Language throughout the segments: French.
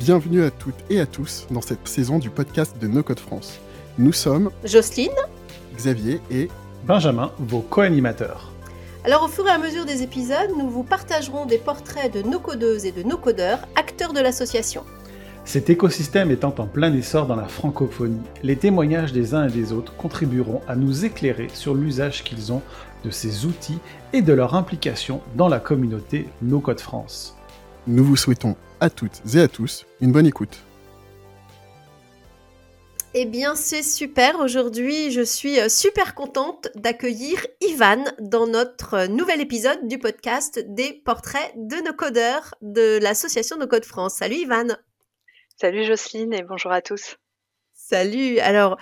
Bienvenue à toutes et à tous dans cette saison du podcast de No Code France. Nous sommes Jocelyne, Xavier et Benjamin, vos co-animateurs. Alors au fur et à mesure des épisodes, nous vous partagerons des portraits de nos codeuses et de nos codeurs, acteurs de l'association. Cet écosystème étant en plein essor dans la francophonie, les témoignages des uns et des autres contribueront à nous éclairer sur l'usage qu'ils ont de ces outils et de leur implication dans la communauté No Code France. nous vous souhaitons à toutes et à tous une bonne écoute. Eh bien c'est super, aujourd'hui je suis euh, super contente d'accueillir Ivan dans notre euh, nouvel épisode du podcast des portraits de nos codeurs de l'association No Code France. Salut Ivan Salut Jocelyne et bonjour à tous. Salut. Alors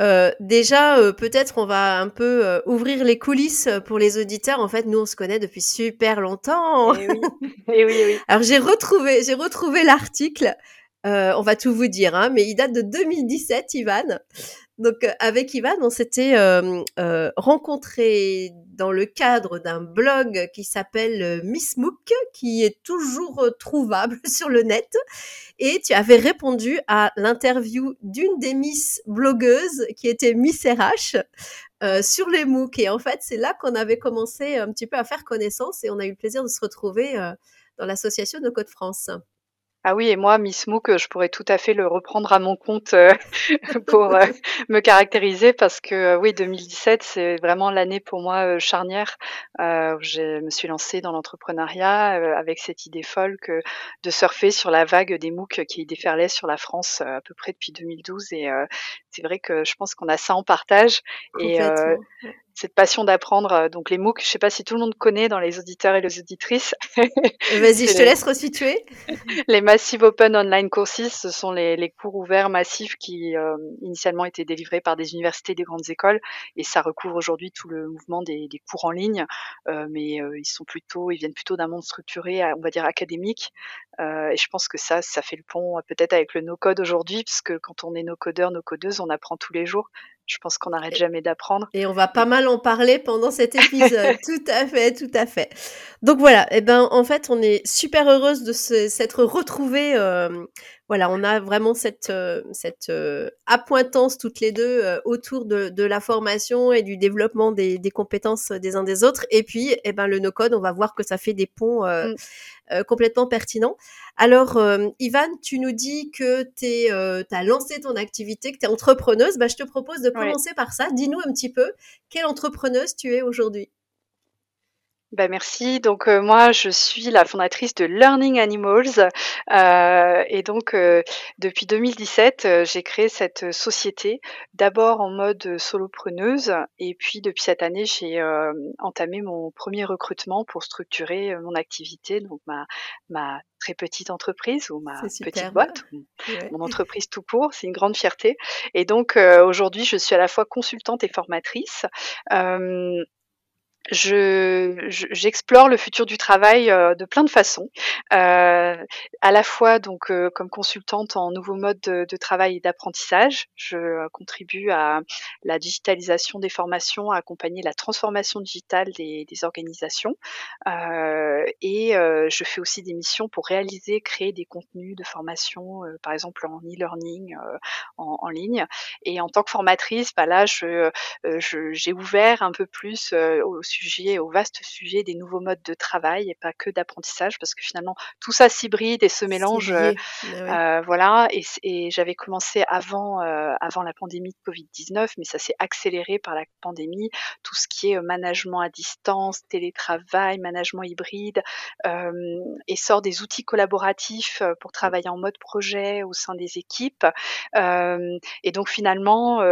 euh, déjà, euh, peut-être on va un peu euh, ouvrir les coulisses pour les auditeurs. En fait, nous on se connaît depuis super longtemps. Eh oui, eh oui, eh oui. Alors j'ai retrouvé, j'ai retrouvé l'article. On va tout vous dire, hein, mais il date de 2017, Ivan. Donc euh, avec Ivan, on s'était euh, euh, rencontrés dans le cadre d'un blog qui s'appelle euh, Miss Mook, qui est toujours euh, trouvable sur le net. Et tu avais répondu à l'interview d'une des Miss blogueuses qui était Miss RH euh, sur les MOOC. Et en fait, c'est là qu'on avait commencé un petit peu à faire connaissance et on a eu le plaisir de se retrouver dans l'association de Code France. Ah oui, et moi, Miss Mook, je pourrais tout à fait le reprendre à mon compte euh, pour euh, me caractériser parce que euh, oui, 2017, c'est vraiment l'année pour moi charnière où je me suis lancée dans l'entrepreneuriat avec cette idée folle que de surfer sur la vague des MOOC qui déferlait sur la France à peu près depuis 2012 et c'est vrai que je pense qu'on a ça en partage. Cette passion d'apprendre. euh, Donc les MOOC, je sais pas si tout le monde connaît dans les auditeurs et les auditrices. Vas-y, je te les- laisse resituer. Les Massive Open Online Courses, ce sont les, les cours ouverts massifs qui euh, initialement étaient délivrés par des universités, des grandes écoles, et ça recouvre aujourd'hui tout le mouvement des, des cours en ligne, euh, mais euh, ils sont plutôt, ils viennent plutôt d'un monde structuré, on va dire académique, euh, et je pense que ça, ça fait le pont peut-être avec le no-code aujourd'hui, puisque quand on est no-codeur, no-codeuse, on apprend tous les jours. Je pense qu'on n'arrête jamais d'apprendre. Et on va pas mal en parler pendant cet épisode. tout à fait, tout à fait. Donc voilà, et ben en fait, on est super heureuse de s'être retrouvés. euh, voilà, on a vraiment cette euh, cette euh, appointance toutes les deux euh, autour de, de la formation et du développement des, des compétences des uns des autres. Et puis, eh ben le no code, on va voir que ça fait des ponts euh, Mm. euh, complètement pertinents. Alors, euh, Ivan, tu nous dis que tu as lancé ton activité, que tu es entrepreneuse. Bah, je te propose de commencer par ça. Dis-nous un petit peu quelle entrepreneuse tu es aujourd'hui? Bah, merci. Donc euh, moi, je suis la fondatrice de Learning Animals euh, et donc euh, depuis 2017, euh, j'ai créé cette société d'abord en mode solopreneuse et puis depuis cette année, j'ai euh, entamé mon premier recrutement pour structurer euh, mon activité, donc ma ma très petite entreprise ou ma petite boîte, ou Ouais. mon entreprise tout court, c'est une grande fierté. Et donc euh, aujourd'hui, je suis à la fois consultante et formatrice. Euh, je, je- j'explore le futur du travail euh, de plein de façons, Euh, à la fois donc euh, comme consultante en nouveaux modes de, de travail et d'apprentissage. Je euh, contribue à la digitalisation des formations, à accompagner la transformation digitale des, des organisations, Euh, et euh, je fais aussi des missions pour réaliser, créer des contenus de formation, par exemple en e-learning en, en ligne. Et en tant que formatrice, bah là, je j'ai ouvert un peu plus au sujet, au vaste sujet des nouveaux modes de travail et pas que d'apprentissage, parce que finalement tout ça s'hybride et se mélange. Euh, voilà, et, j'avais commencé avant, euh, avant la pandémie de Covid-19, mais ça s'est accéléré par la pandémie. Tout ce qui est euh, management à distance, télétravail, management hybride, essor des outils collaboratifs pour travailler en mode projet au sein des équipes. Et donc finalement,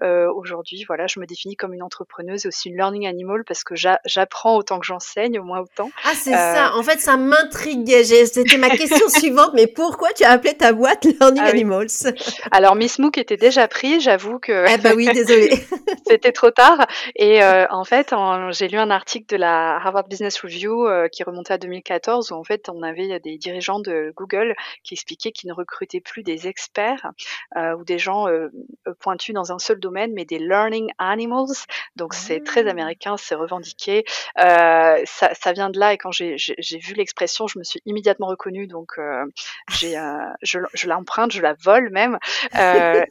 aujourd'hui, voilà, je me définis comme une entrepreneuse et aussi une learning animal parce que j'a- j'apprends autant que j'enseigne, au moins autant. Ah, c'est Euh, ça. En fait, ça m'intriguait. C'était ma question suivante. Mais pourquoi tu as appelé ta boîte Learning Ah oui. Animals? Alors Miss Mook était déjà pris, j'avoue que Eh ben oui, désolée. c'était trop tard. Et euh, en fait, j'ai lu un article de la Harvard Business Review euh, qui remontait à 2014 où en fait on avait des dirigeants de Google qui expliquaient qu'ils ne recrutaient plus des experts ou des gens pointus dans un seul domaine, mais des learning animals. Donc c'est très Ah. américain, c'est Euh, ça, vient de là et quand j'ai vu l'expression, je me suis immédiatement reconnue. Donc, euh, euh, je, l'emprunte, je la vole même. Euh,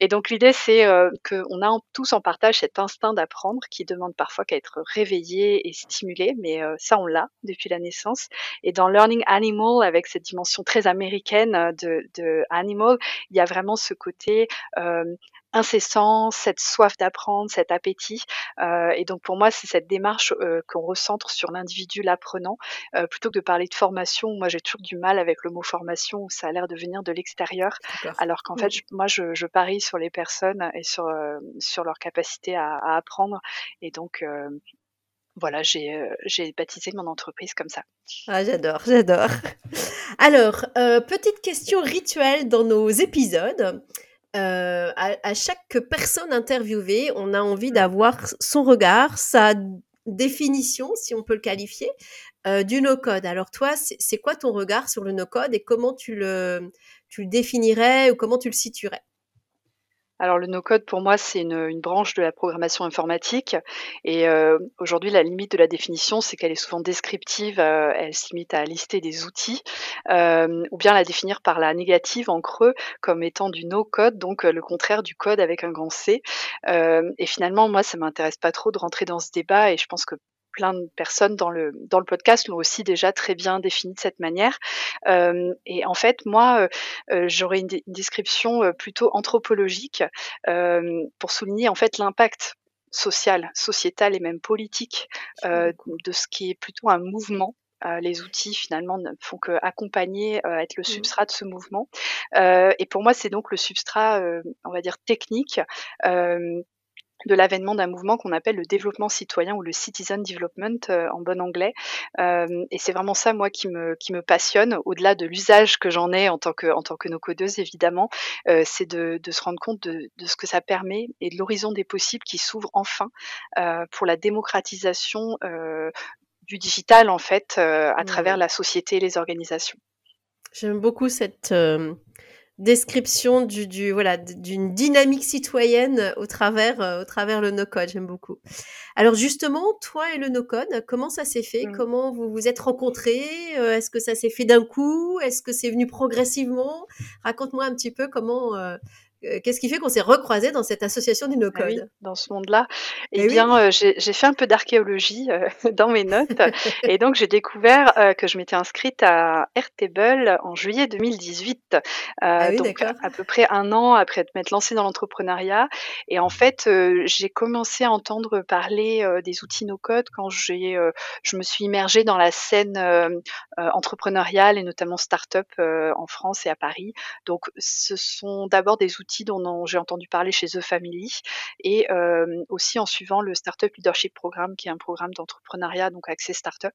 et donc, l'idée, c'est qu'on a tous en partage cet instinct d'apprendre qui demande parfois qu'à être réveillé et stimulé. Mais ça, on l'a depuis la naissance. Et dans Learning Animal, avec cette dimension très américaine de, Animal, il y a vraiment ce côté incessant, cette soif d'apprendre, cet appétit. Euh, et donc pour moi, c'est cette démarche euh, qu'on recentre sur l'individu, l'apprenant, euh, plutôt que de parler de formation. Moi, j'ai toujours du mal avec le mot formation où ça a l'air de venir de l'extérieur, alors qu'en fait, moi, je, je, parie sur les personnes et sur sur leur capacité à, à apprendre. Et donc voilà, j'ai j'ai baptisé mon entreprise comme ça. Ah, j'adore, j'adore. Alors, petite question rituelle dans nos épisodes. Euh, à, chaque personne interviewée, on a envie d'avoir son regard, sa définition, si on peut le qualifier, euh, du no-code. Alors toi, c'est quoi ton regard sur le no-code et comment tu le, tu le définirais ou comment tu le situerais? Alors le no-code pour moi c'est une, branche de la programmation informatique. Et euh, aujourd'hui la limite de la définition c'est qu'elle est souvent descriptive, euh, elle se limite à lister des outils euh, ou bien la définir par la négative en creux comme étant du no-code donc le contraire du code avec un grand C. Et finalement moi ça m'intéresse pas trop de rentrer dans ce débat et je pense que plein de personnes dans le, dans le podcast l'ont aussi déjà très bien défini de cette manière. Euh, et en fait, moi, euh, euh j'aurais une, description euh, plutôt anthropologique euh, pour souligner en fait l'impact social, sociétal et même politique euh, de ce qui est plutôt un mouvement. les outils finalement ne font que accompagner, être le mmh. substrat de ce mouvement. et pour moi, c'est donc le substrat, on va dire technique, de l'avènement d'un mouvement qu'on appelle le développement citoyen ou le citizen development euh, en bon anglais. Euh, et c'est vraiment ça, moi, qui me, qui me passionne, au-delà de l'usage que j'en ai en tant que, en tant que no-codeuse, évidemment, euh, c'est de, de, se rendre compte de, de, ce que ça permet et de l'horizon des possibles qui s'ouvre enfin pour la démocratisation du digital, en fait, à mmh. travers la société et les organisations. J'aime beaucoup cette description du, du voilà d'une dynamique citoyenne au travers euh, au travers le no code j'aime beaucoup. Alors justement toi et le no code comment ça s'est fait? Mmh. comment vous vous êtes rencontrés? Euh, est-ce que ça s'est fait d'un coup? Est-ce que c'est venu progressivement? Raconte-moi un petit peu comment euh, qu'est-ce qui fait qu'on s'est recroisés dans cette association du no-code? ah Dans ce monde-là, eh, bien, euh, j'ai fait un peu d'archéologie euh, dans mes notes. Et donc j'ai découvert que je m'étais inscrite à Airtable en juillet 2018, ah donc à peu près un an après m'être lancée dans l'entrepreneuriat. Et en fait, j'ai commencé à entendre parler des outils no-code quand je me suis immergée dans la scène entrepreneuriale et notamment start-up en France et à Paris. Donc, ce sont d'abord des outils dont j'ai entendu parler chez The Family et euh, aussi en suivant le Startup Leadership Programme qui est un programme d'entrepreneuriat donc accès startup.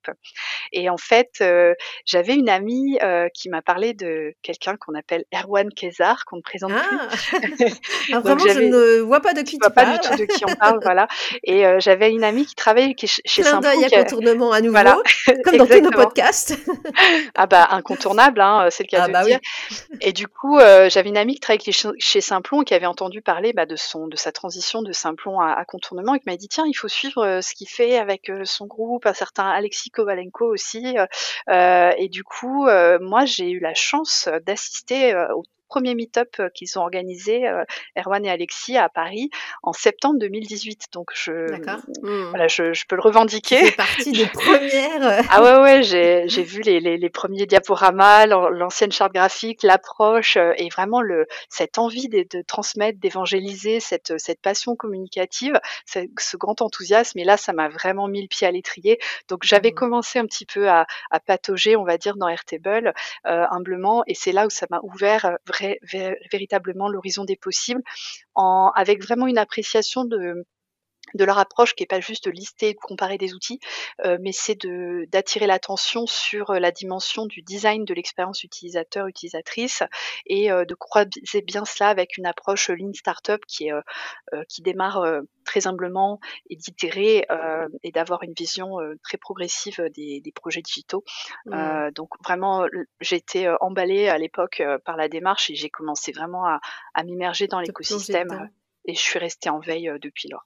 Et en fait, euh, j'avais une amie euh, qui m'a parlé de quelqu'un qu'on appelle Erwan Kezar qu'on ne présente ah. plus. ah, vraiment, je ne vois pas de qui tu vois pas du tout de qui on parle, voilà. Et j'avais une amie qui travaillait chez Plein d'œil à contournement à nouveau, voilà. comme dans tous nos podcasts. ah bah incontournable, hein, c'est le cas ah de bah dire. Et du coup, j'avais une amie qui travaillait chez Qui avait entendu parler bah, de, son, de sa transition de Simplon à, contournement et qui m'a dit tiens, il faut suivre euh, ce qu'il fait avec euh, son groupe, un certain Alexis Kovalenko aussi. Euh, et du coup, moi, j'ai eu la chance d'assister au premier meet-up euh, qu'ils ont organisé, euh, Erwan et Alexis, à Paris, en septembre 2018. Donc, je, mmh. voilà, je, je, peux le revendiquer. C'est partie des premières. Euh. ah ouais, ouais, j'ai, vu les, les, les, premiers diaporamas, l'ancienne charte graphique, l'approche, et vraiment le, cette envie de, de transmettre, d'évangéliser, cette, cette passion communicative, ce grand enthousiasme. Et là, ça m'a vraiment mis le pied à l'étrier. Donc, j'avais mmh. commencé un petit peu à, à patauger, on va dire, dans Airtable, euh, humblement, et c'est là où ça m'a ouvert vraiment véritablement l'horizon des possibles, avec vraiment une appréciation de, de leur approche qui est pas juste de lister, de comparer des outils, euh, mais c'est de d'attirer l'attention sur euh, la dimension du design de l'expérience utilisateur utilisatrice et euh, de croiser bien cela avec une approche lean startup qui est qui démarre très humblement et d'itérer et d'avoir une vision très progressive des, des projets digitaux. Mmh. donc vraiment, j'ai été emballée à l'époque par la démarche et j'ai commencé vraiment à, à m'immerger dans l'écosystème et je suis restée en veille depuis lors.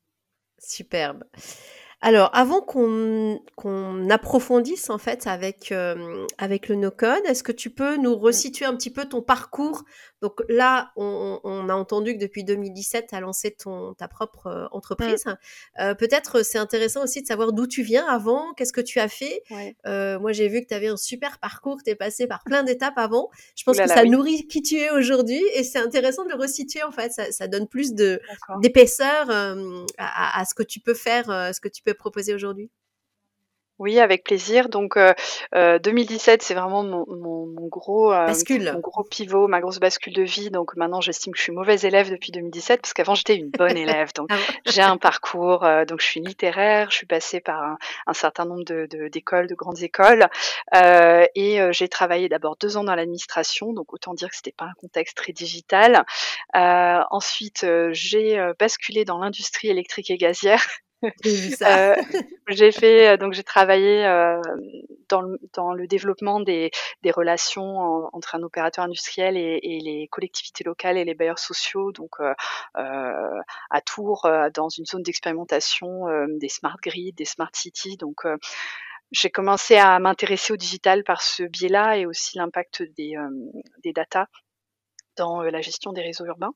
Superbe. Alors, avant qu'on qu'on approfondisse en fait avec euh, avec le no-code, est-ce que tu peux nous resituer un petit peu ton parcours? Donc là, on, on a entendu que depuis 2017, tu as lancé ton ta propre euh, entreprise. Euh, Peut-être c'est intéressant aussi de savoir d'où tu viens avant, qu'est-ce que tu as fait. Ouais. Euh, moi, j'ai vu que tu avais un super parcours, tu es passé par plein d'étapes avant. Je pense là que là, ça oui. nourrit qui tu es aujourd'hui et c'est intéressant de le resituer en fait. Ça, ça donne plus de d'épaisseur à, à ce que tu peux faire, ce que tu peux proposer aujourd'hui? Oui, avec plaisir. Donc, euh, euh, 2017, c'est vraiment mon, mon, mon gros, euh, Bascule. mon gros pivot, ma grosse bascule de vie. Donc maintenant, j'estime que je suis mauvaise élève depuis 2017 parce qu'avant, j'étais une bonne élève. Donc, Ah bon? j'ai un parcours. euh, donc, je suis littéraire. Je suis passée par un, un certain nombre de de- d'écoles, de, grandes écoles, euh, et euh, j'ai travaillé d'abord deux ans dans l'administration. Donc, autant dire que c'était pas un contexte très digital. Euh, ensuite, euh, j'ai euh, basculé dans l'industrie électrique et gazière. Euh, j'ai fait euh, donc j'ai travaillé euh, dans, le, développement des, relations en- entre un opérateur industriel et, les collectivités locales et les bailleurs sociaux donc à Tours dans une zone d'expérimentation des smart grids des smart cities. Donc j'ai commencé à m'intéresser au digital par ce biais-là et aussi l'impact des, des data dans euh, la gestion des réseaux urbains.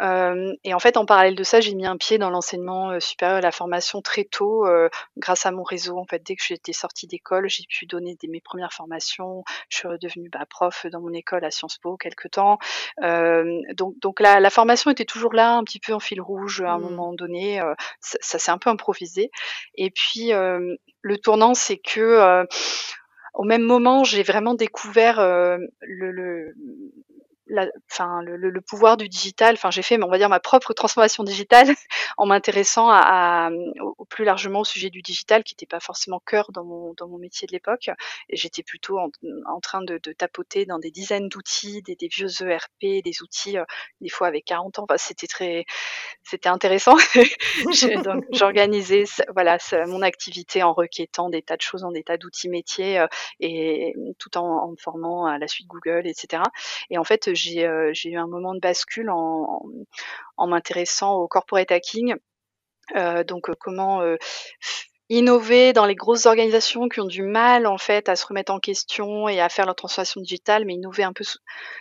Euh, et en fait, en parallèle de ça, j'ai mis un pied dans l'enseignement euh, supérieur et la formation très tôt, euh, grâce à mon réseau. En fait, dès que j'étais sortie d'école, j'ai pu donner des, mes premières formations. Je suis redevenue bah, prof dans mon école à Sciences Po quelque temps. Euh, donc, donc la, la formation était toujours là, un petit peu en fil rouge à un Mm. moment donné. ça ça s'est un peu improvisé. Et puis le tournant, c'est que au même moment, j'ai vraiment découvert euh, le, le la, enfin, le, le, le pouvoir du digital. Enfin, j'ai fait, on va dire, ma propre transformation digitale en m'intéressant à, à, au, plus largement au sujet du digital, qui n'était pas forcément cœur dans mon, dans mon métier de l'époque. Et j'étais plutôt en, en train de, de, tapoter dans des dizaines d'outils, des, des, vieux ERP, des outils, euh, des fois avec 40 ans. Enfin, c'était très, c'était intéressant. j'organisais, voilà, mon activité en requêtant des tas de choses, en des tas d'outils métiers, euh, et tout en, en me formant à la suite Google, etc. Et en fait, j'ai euh, eu un moment de bascule en, m'intéressant au corporate hacking. Euh, donc, comment innover dans les grosses organisations qui ont du mal en fait à se remettre en question et à faire leur transformation digitale, mais innover un peu sous,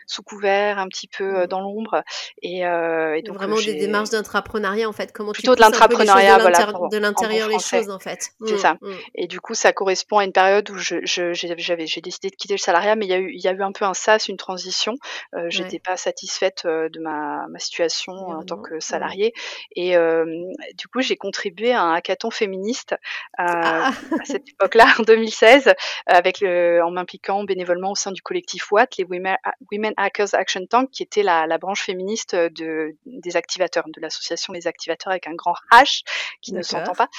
sous couvert, un petit peu euh, dans l'ombre. Et, euh, et donc vraiment des démarches d'intrapreneuriat en fait. Comment plutôt de l'intrapreneuriat, voilà, de l'intérieur les choses en fait. C'est mmh, ça. Mmh. Et du coup, ça correspond à une période où je, je, j'avais, j'ai décidé de quitter le salariat, mais il y a eu, il y a eu un peu un sas, une transition. Euh, j'étais ouais. pas satisfaite de ma, ma situation en tant que salariée, ouais. et euh, du coup, j'ai contribué à un hackathon féministe ah. à cette époque-là, en 2016, avec le, en m'impliquant bénévolement au sein du collectif Watt, les Women, Women Hackers Action Tank, qui était la, la branche féministe de, des activateurs, de l'association des activateurs avec un grand H qui ne s'entend pas.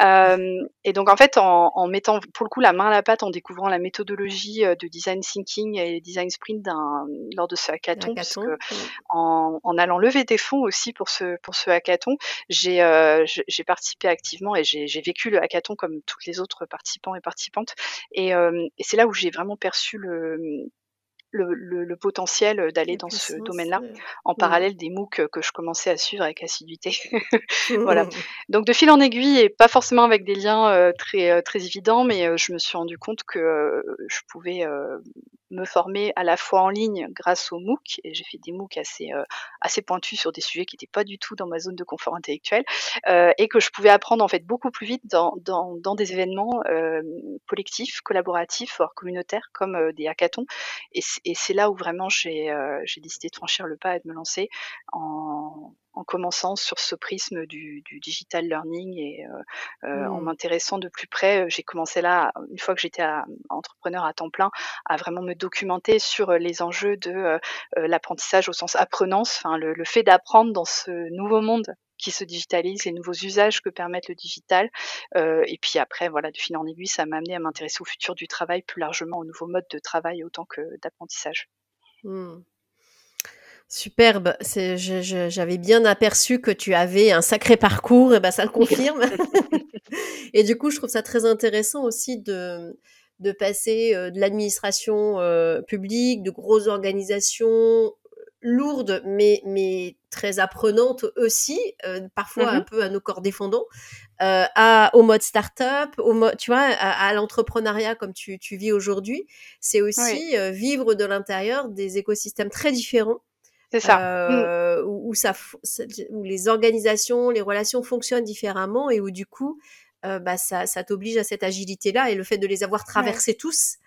Euh, et donc en fait, en, en, mettant pour le coup la main à la pâte, en découvrant la méthodologie de design thinking et design sprint lors de ce hackathon, parce que en, en, allant lever des fonds aussi pour ce pour ce hackathon, j'ai euh, j'ai participé activement et j'ai vécu le hackathon comme tous les autres participants et participantes. Et, euh, et c'est là où j'ai vraiment perçu le, le, le, le potentiel d'aller dans ce domaine-là, en parallèle des MOOC que je commençais à suivre avec assiduité. voilà. Donc de fil en aiguille, et pas forcément avec des liens euh, très, très évidents, mais euh, je me suis rendu compte que euh, je pouvais me former à la fois en ligne grâce aux MOOC, et j'ai fait des MOOC assez, euh, assez pointus sur des sujets qui n'étaient pas du tout dans ma zone de confort intellectuel, euh, et que je pouvais apprendre en fait beaucoup plus vite dans, dans, dans des événements euh, collectifs, collaboratifs, voire communautaires, comme euh, des hackathons. Et c'est là où vraiment j'ai décidé de franchir le pas et de me lancer en, en commençant sur ce prisme du, du digital learning et euh, mmh. en m'intéressant de plus près, j'ai commencé là, une fois que j'étais entrepreneur à temps plein, à vraiment me documenter sur les enjeux de euh, l'apprentissage au sens apprenance, enfin le, le fait d'apprendre dans ce nouveau monde qui se digitalise, les nouveaux usages que permettent le digital. Euh, et puis après, voilà, de fil en aiguille, ça m'a amené à m'intéresser au futur du travail, plus largement aux nouveaux modes de travail autant que d'apprentissage. Mmh. Superbe. J'avais bien aperçu que tu avais un sacré parcours, et ben ça le confirme. et du coup, je trouve ça très intéressant aussi de, de passer euh, de l'administration euh, publique, de grosses organisations, lourdes, mais, mais très apprenantes aussi, parfois un mmh peu à nos corps défendants, à, au mode start-up, au mode, tu vois, à, l'entrepreneuriat comme tu, tu vis aujourd'hui. C'est aussi vivre de l'intérieur des écosystèmes très différents. C'est ça. Mmh. où, ça, où les organisations, les relations fonctionnent différemment et où du coup, bah, ça, ça t'oblige à cette agilité-là et le fait de les avoir traversés tous,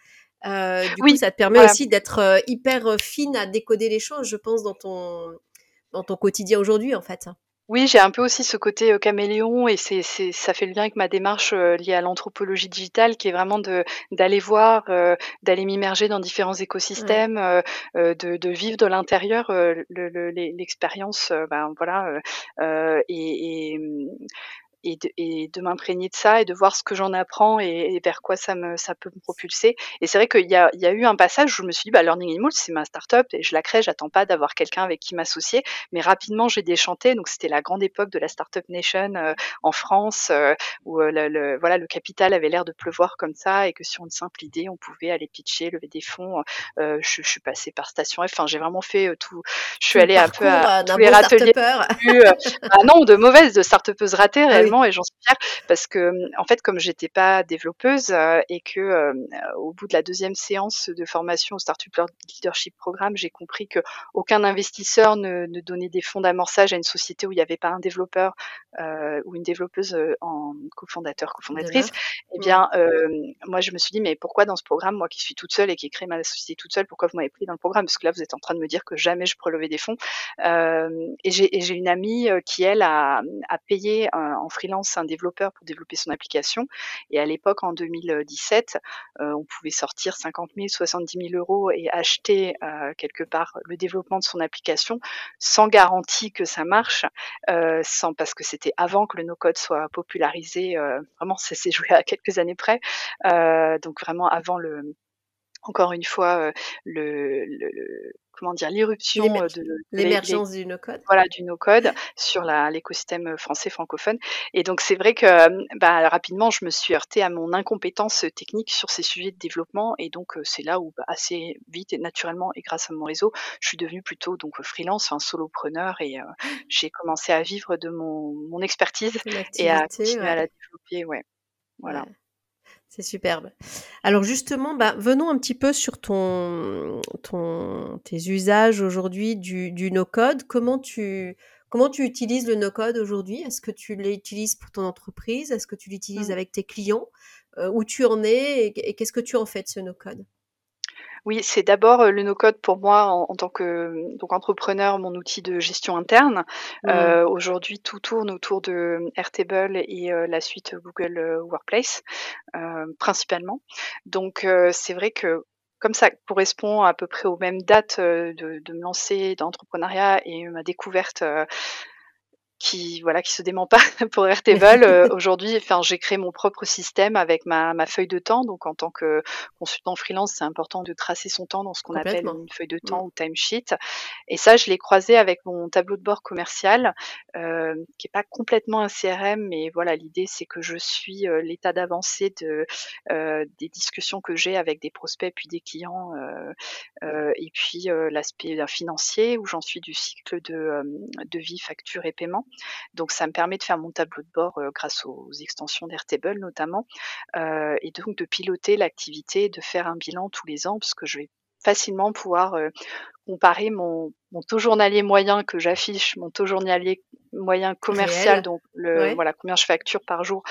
euh, du coup, ça te permet aussi d'être euh, hyper euh, fine à décoder les choses, je pense, dans ton, dans ton quotidien aujourd'hui, en fait. Oui, j'ai un peu aussi ce côté caméléon et c'est, c'est, ça fait le lien avec ma démarche liée à l'anthropologie digitale qui est vraiment de, d'aller voir, d'aller m'immerger dans différents écosystèmes, de, de vivre de l'intérieur le, l'expérience, ben voilà, et, et et de, et de m'imprégner de ça et de voir ce que j'en apprends et, vers quoi ça, me, ça peut me propulser. Et c'est vrai qu'il y a, il y a eu un passage où je me suis dit, bah, Learning Animals, c'est ma start-up et je la crée, j'attends pas d'avoir quelqu'un avec qui m'associer. Mais rapidement, j'ai déchanté. Donc, c'était la grande époque de la Startup Nation euh, en France euh, où euh, le, voilà, le capital avait l'air de pleuvoir comme ça et que sur une simple idée, on pouvait aller pitcher, lever des fonds. Je, je, suis passée par Station F. Enfin, j'ai vraiment fait tout. Je suis allée un peu à tous les râteliers. ah non, de mauvaises, de start-upeuses ratées ah et j'en suis fière parce que en fait comme j'étais pas développeuse euh, et que euh, au bout de la deuxième séance de formation au Startup Leadership Programme, j'ai compris que aucun investisseur ne, ne, donnait des fonds d'amorçage à une société où il n'y avait pas un développeur euh, ou une développeuse en cofondateur, cofondatrice. Eh bien, moi je me suis dit mais pourquoi dans ce programme, moi qui suis toute seule et qui ai créé ma société toute seule, pourquoi vous m'avez pris dans le programme? Parce que là vous êtes en train de me dire que jamais je pourrais lever des fonds. et j'ai une amie qui elle a, a payé en free freelance un développeur pour développer son application. Et à l'époque, en 2017, euh, on pouvait sortir 50 000, 70 000 euros et acheter euh, quelque part le développement de son application sans garantie que ça marche, euh, sans parce que c'était avant que le no-code soit popularisé. vraiment, ça s'est joué à quelques années près. donc vraiment avant le encore une fois le, comment dire l'irruption de l'émergence du no-code. Voilà, du no-code sur l'écosystème français francophone. Et donc c'est vrai que bah, rapidement, je me suis heurtée à mon incompétence technique sur ces sujets de développement. Et donc c'est là où bah, assez vite et naturellement, et grâce à mon réseau, je suis devenue plutôt donc freelance, un solopreneur, et j'ai commencé à vivre de mon, mon expertise et à continuer à la développer. Ouais. Voilà. C'est superbe. Alors justement, bah, venons un petit peu sur ton, ton, tes usages aujourd'hui du, du no-code. Comment tu, comment tu utilises le no-code aujourd'hui? Est-ce que tu l'utilises pour ton entreprise? Est-ce que tu l'utilises mmh. avec tes clients? Euh, Où tu en es et qu'est-ce que tu en fais de ce no-code? Oui, c'est d'abord le no-code pour moi en, tant que donc entrepreneur, mon outil de gestion interne. Mmh. Euh, aujourd'hui, tout tourne autour de Airtable et la suite Google Workplace principalement. Donc c'est vrai que comme ça correspond à peu près aux mêmes dates de, de me lancer dans l'entrepreneuriat et ma découverte qui voilà qui se dément pas pour Airtable euh, aujourd'hui enfin j'ai créé mon propre système avec ma, ma, feuille de temps. Donc en tant que consultant freelance c'est important de tracer son temps dans ce qu'on appelle une feuille de temps mmh. ou timesheet. Et ça je l'ai croisé avec mon tableau de bord commercial euh, qui est pas complètement un CRM mais voilà l'idée c'est que je suis euh, l'état d'avancée de euh, des discussions que j'ai avec des prospects puis des clients et puis l'aspect financier où j'en suis du cycle de, de vie facture et paiement donc ça me permet de faire mon tableau de bord euh, grâce aux extensions d'Airtable notamment, euh, et donc de piloter l'activité, de faire un bilan tous les ans, parce que je vais facilement pouvoir euh, comparer mon, mon taux journalier moyen que j'affiche, mon taux journalier moyen commercial, donc le, voilà combien je facture par jour,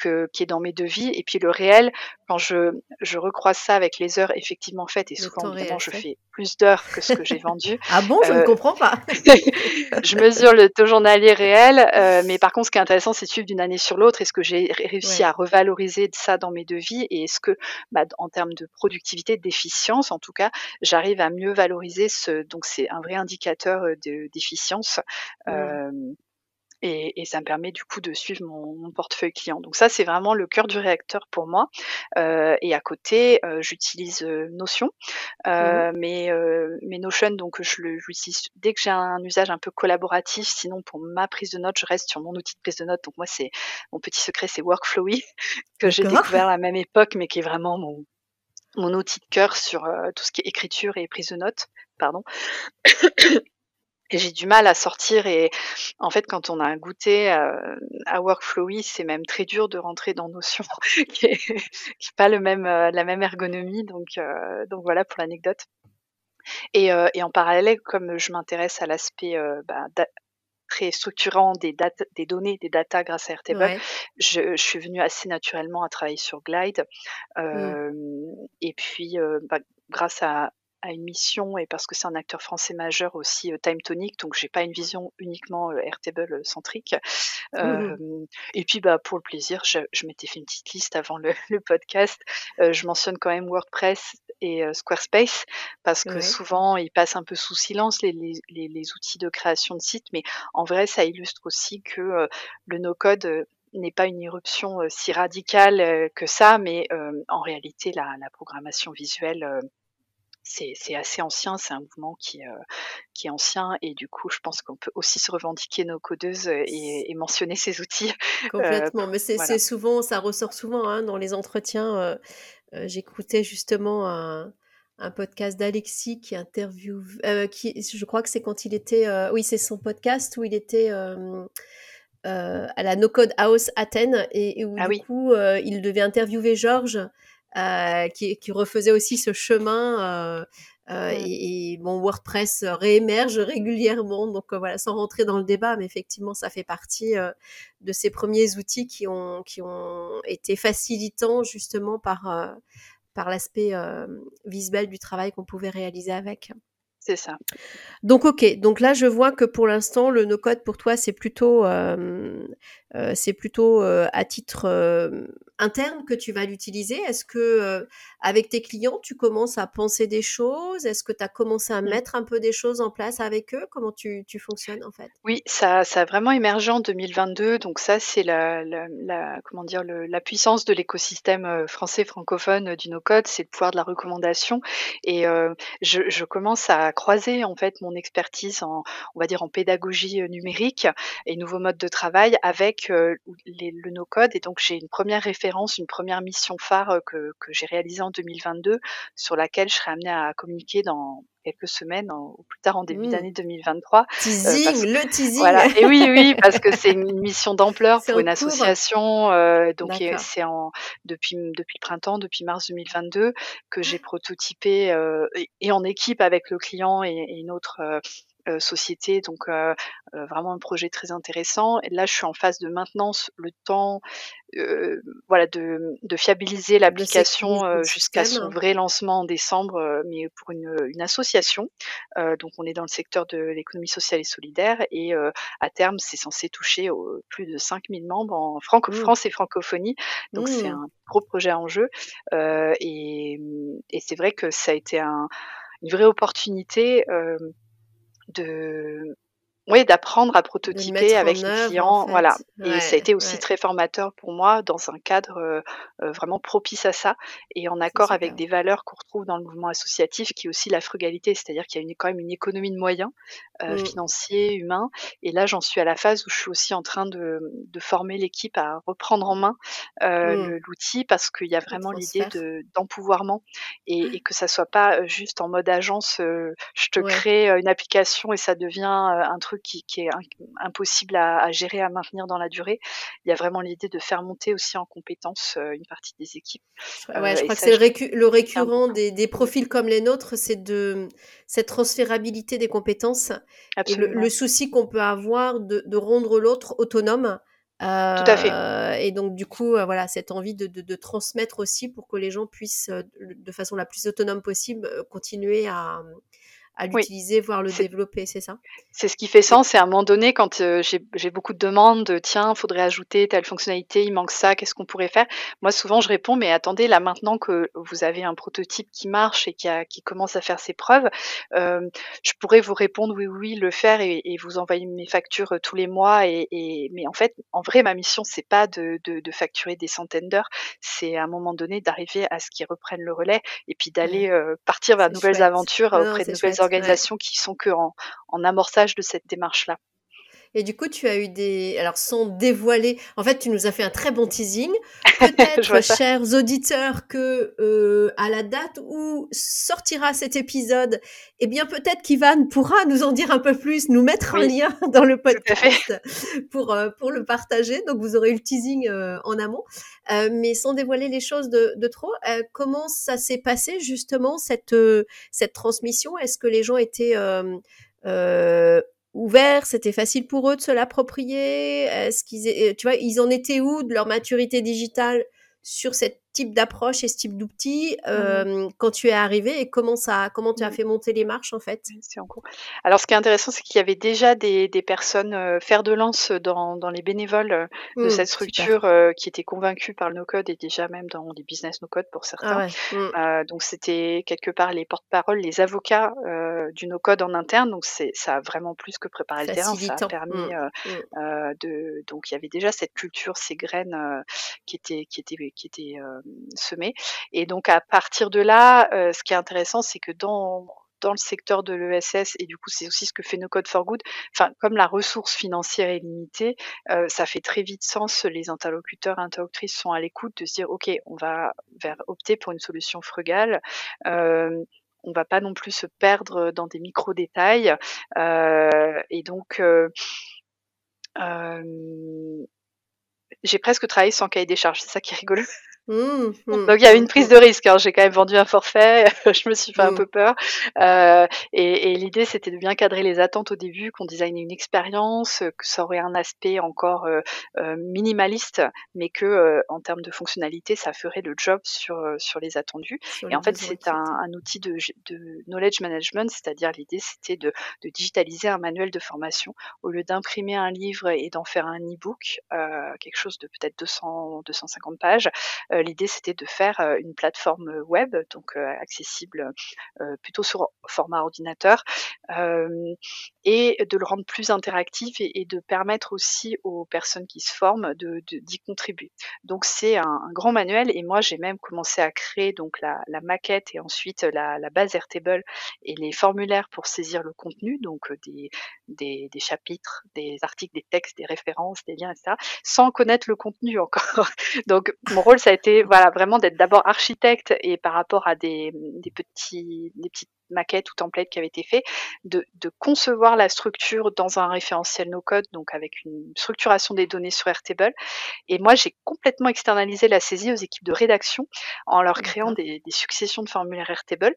que, qui est dans mes devis, et puis le réel, quand je, je recroise ça avec les heures effectivement faites, et souvent évidemment je fais plus d'heures que ce que j'ai vendu. ah bon, je ne euh, comprends pas. je mesure le taux journalier réel, euh, mais par contre ce qui est intéressant c'est de suivre d'une année sur l'autre, est-ce que j'ai réussi à revaloriser ça dans mes devis, et est-ce que bah, en termes de productivité, d'efficience en tout cas, j'arrive à mieux valoriser donc c'est un vrai indicateur d'efficience. Et, et, ça me permet du coup de suivre mon, mon portefeuille client. Donc ça, c'est vraiment le cœur du réacteur pour moi. Euh, et à côté, euh, j'utilise Notion, euh, mais, mais Notion, donc je l'utilise dès que j'ai un usage un peu collaboratif. Sinon, pour ma prise de notes, je reste sur mon outil de prise de notes. Donc moi, c'est mon petit secret, c'est Workflowy que j'ai découvert à la même époque, mais qui est vraiment mon mon outil de cœur sur tout ce qui est écriture et prise de notes pardon. et j'ai du mal à sortir et en fait quand on a un goûté euh, à Workflowy, c'est même très dur de rentrer dans Notion qui est, pas le même euh, la même ergonomie donc euh, donc voilà pour l'anecdote. Et, et, en parallèle, comme je m'intéresse à l'aspect bah, très structurant des, des données, des data grâce à Airtable, je, je, suis venue assez naturellement à travailler sur Glide. Mmh. Et puis, bah, grâce à, à une mission et parce que c'est un acteur français majeur aussi euh, Time Tonic, donc j'ai pas une vision uniquement euh, Airtable euh, centrique. Mmh et puis bah pour le plaisir, je, je m'étais fait une petite liste avant le, le podcast. je mentionne quand même WordPress et Squarespace parce que souvent ils passent un peu sous silence les, les, les, outils de création de sites, mais en vrai ça illustre aussi que le no-code n'est pas une irruption si radicale que ça, mais en réalité la, la programmation visuelle c'est assez ancien, c'est un mouvement qui, euh, qui est ancien et du coup, je pense qu'on peut aussi se revendiquer nos codeuses et, mentionner ces outils. Euh, Complètement, mais c'est souvent, ça ressort souvent hein, dans les entretiens. Euh, j'écoutais justement un, un podcast d'Alexis qui interview, qui, je crois que c'est quand il était, oui, c'est son podcast où il était à la No Code House Athènes et, où ah du coup, il devait interviewer Georges qui, qui, refaisait aussi ce chemin. Euh, euh, mmh. et, bon, WordPress réémerge régulièrement, donc voilà, sans rentrer dans le débat, mais effectivement, ça fait partie de ces premiers outils qui ont, qui ont été facilitants justement par, par l'aspect visuel du travail qu'on pouvait réaliser avec. C'est ça. Donc ok, donc là je vois que pour l'instant le no-code pour toi c'est plutôt euh, c'est plutôt euh, à titre euh, interne que tu vas l'utiliser? Est-ce que avec tes clients, tu commences à penser des choses? Est-ce que tu as commencé à mmh. mettre un peu des choses en place avec eux? Comment tu, tu, fonctionnes en fait? Oui, ça, ça, a vraiment émergé en 2022. Donc ça, c'est la, la, comment dire la puissance de l'écosystème français francophone du no-code, c'est le pouvoir de la recommandation. Et je, je, commence à croiser en fait mon expertise en, on va dire en pédagogie numérique et nouveaux modes de travail avec le no-code. Et donc, j'ai une première référence, une première mission phare que, que j'ai réalisée en 2022, sur laquelle je serai amenée à communiquer dans quelques semaines, ou plus tard en début mmh. d'année 2023. Teasing, le teasing. Voilà. Et oui, oui, parce que c'est une mission d'ampleur pour une association. Euh, donc c'est en depuis depuis le printemps, depuis mars 2022, que j'ai prototypé euh, et, en équipe avec le client et, et une autre euh, société, donc euh, euh, vraiment un projet très intéressant. Et là, je suis en phase de maintenance, le temps, voilà, de, de fiabiliser l'application jusqu'à son vrai lancement en décembre, mais pour une, une association. donc, on est dans le secteur de l'économie sociale et solidaire, et à terme, c'est censé toucher plus de 5000 membres en franco mmh. France et francophonie. Donc, c'est mmh. un gros projet en jeu. et, et c'est vrai que ça a été un, une vraie opportunité de oui, d'apprendre à prototyper avec les clients, voilà. Et ça a été aussi très formateur pour moi dans un cadre euh, euh, vraiment propice à ça et en accord avec des valeurs qu'on retrouve dans le mouvement associatif, qui est aussi la frugalité, c'est-à-dire qu'il y a une, quand même une économie de moyens euh, mmh. financiers, humains. Et là, j'en suis à la phase où je suis aussi en train de, de former l'équipe à reprendre en main euh, mmh. l'outil parce qu'il y a vraiment l'idée de, d'empouvoirment et, et, que ça soit pas juste en mode agence, je te crée une application et ça devient un truc qui, est impossible à, gérer, à maintenir dans la durée. Il y a vraiment l'idée de faire monter aussi en compétence euh, une partie des équipes. Ouais, je euh, crois que c'est le, récurrent des, profils comme les nôtres, c'est de cette transférabilité des compétences et le, souci qu'on peut avoir de, rendre l'autre autonome. Tout à fait. Euh, et donc du coup, voilà, cette envie de, de, transmettre aussi pour que les gens puissent, de façon la plus autonome possible, continuer à, à l'utiliser, voire le développer, c'est ça? C'est ce qui fait sens. Et à un moment donné, quand euh, j'ai beaucoup de demandes, de, tiens, faudrait ajouter telle fonctionnalité, il manque ça, qu'est-ce qu'on pourrait faire? Moi, souvent, je réponds, mais attendez, là maintenant que vous avez un prototype qui marche et qui, a, qui commence à faire ses preuves, euh, je pourrais vous répondre oui, oui, le faire et, et vous envoyer mes factures euh, tous les mois. Et, et, mais en fait, en vrai, ma mission, c'est pas de, de, de, facturer des centaines d'heures, c'est à un moment donné d'arriver à ce qu'ils reprennent le relais et puis d'aller euh, partir vers de nouvelles aventures auprès de nouvelles organisations qui sont que en, amorçage de cette démarche-là. Et du coup, tu as eu des. Alors, sans dévoiler. En fait, tu nous as fait un très bon teasing. Peut-être, chers auditeurs, que euh, à la date où sortira cet épisode, eh bien, peut-être qu'Ivan pourra nous en dire un peu plus, nous mettre un lien dans le podcast pour, euh, pour le partager. Donc, vous aurez eu le teasing euh, en amont. mais sans dévoiler les choses de, de trop, comment ça s'est passé, justement, cette, cette transmission? Est-ce que les gens étaient ouvert, c'était facile pour eux de se l'approprier? Est-ce qu'ils, tu vois, ils en étaient où de leur maturité digitale sur cette type d'approche et ce type d'outils mmh euh, quand tu es arrivé et comment ça, comment tu as mmh. fait monter les marches en fait? C'est en cours. Alors ce qui est intéressant, c'est qu'il y avait déjà des, des personnes euh, faire de lance dans, dans les bénévoles euh, de mmh, cette structure euh, qui étaient convaincus par le no-code et déjà même dans les business no-code pour certains. Ah donc c'était quelque part les porte-paroles, les avocats du no-code en interne. Donc c'est ça a vraiment plus que préparé le terrain, ça a permis de. Donc il y avait déjà cette culture, ces graines qui étaient qui étaient qui étaient Et donc à partir de là, euh, ce qui est intéressant, c'est que dans dans le secteur de l'ESS, et du coup c'est aussi ce que fait No Code for Good, enfin comme la ressource financière est limitée, euh, ça fait très vite sens, les interlocuteurs, interlocutrices sont à l'écoute de se dire ok, on va opter pour une solution frugale. Euh, on va pas non plus se perdre dans des micro détails euh, et donc j'ai presque travaillé sans cahier des charges, c'est ça qui est rigolo. Mmh, mmh, Donc il y avait une mmh, prise de risque. Hein. J'ai quand même vendu un forfait. je me suis fait un peu peur. Euh, et, et l'idée c'était de bien cadrer les attentes au début, qu'on designait une expérience, que ça aurait un aspect encore euh, euh minimaliste, mais que euh, en termes de fonctionnalité, ça ferait le job sur sur les attendus. et en fait c'est un, un, outil de, de knowledge management, c'est-à-dire l'idée c'était de, de, digitaliser un manuel de formation au lieu d'imprimer un livre et d'en faire un e-book, quelque chose de peut-être 200 250 pages. Euh, l'idée c'était de faire euh, une plateforme web, donc euh, accessible plutôt sur format ordinateur, et de le rendre plus interactif et, de permettre aussi aux personnes qui se forment d'y contribuer. Donc c'est un, grand manuel et moi j'ai même commencé à créer donc la, maquette et ensuite la, base Airtable et les formulaires pour saisir le contenu, donc des, des, chapitres, des articles, des textes, des références, des liens, etc., sans connaître le contenu encore. donc mon rôle ça a été voilà vraiment d'être d'abord architecte et par rapport à des, des petits des petites maquettes ou templates qui avaient été faits, de, de, concevoir la structure dans un référentiel no-code, donc avec une structuration des données sur Airtable. Et moi, j'ai complètement externalisé la saisie aux équipes de rédaction en leur créant des, des successions de formulaires Airtable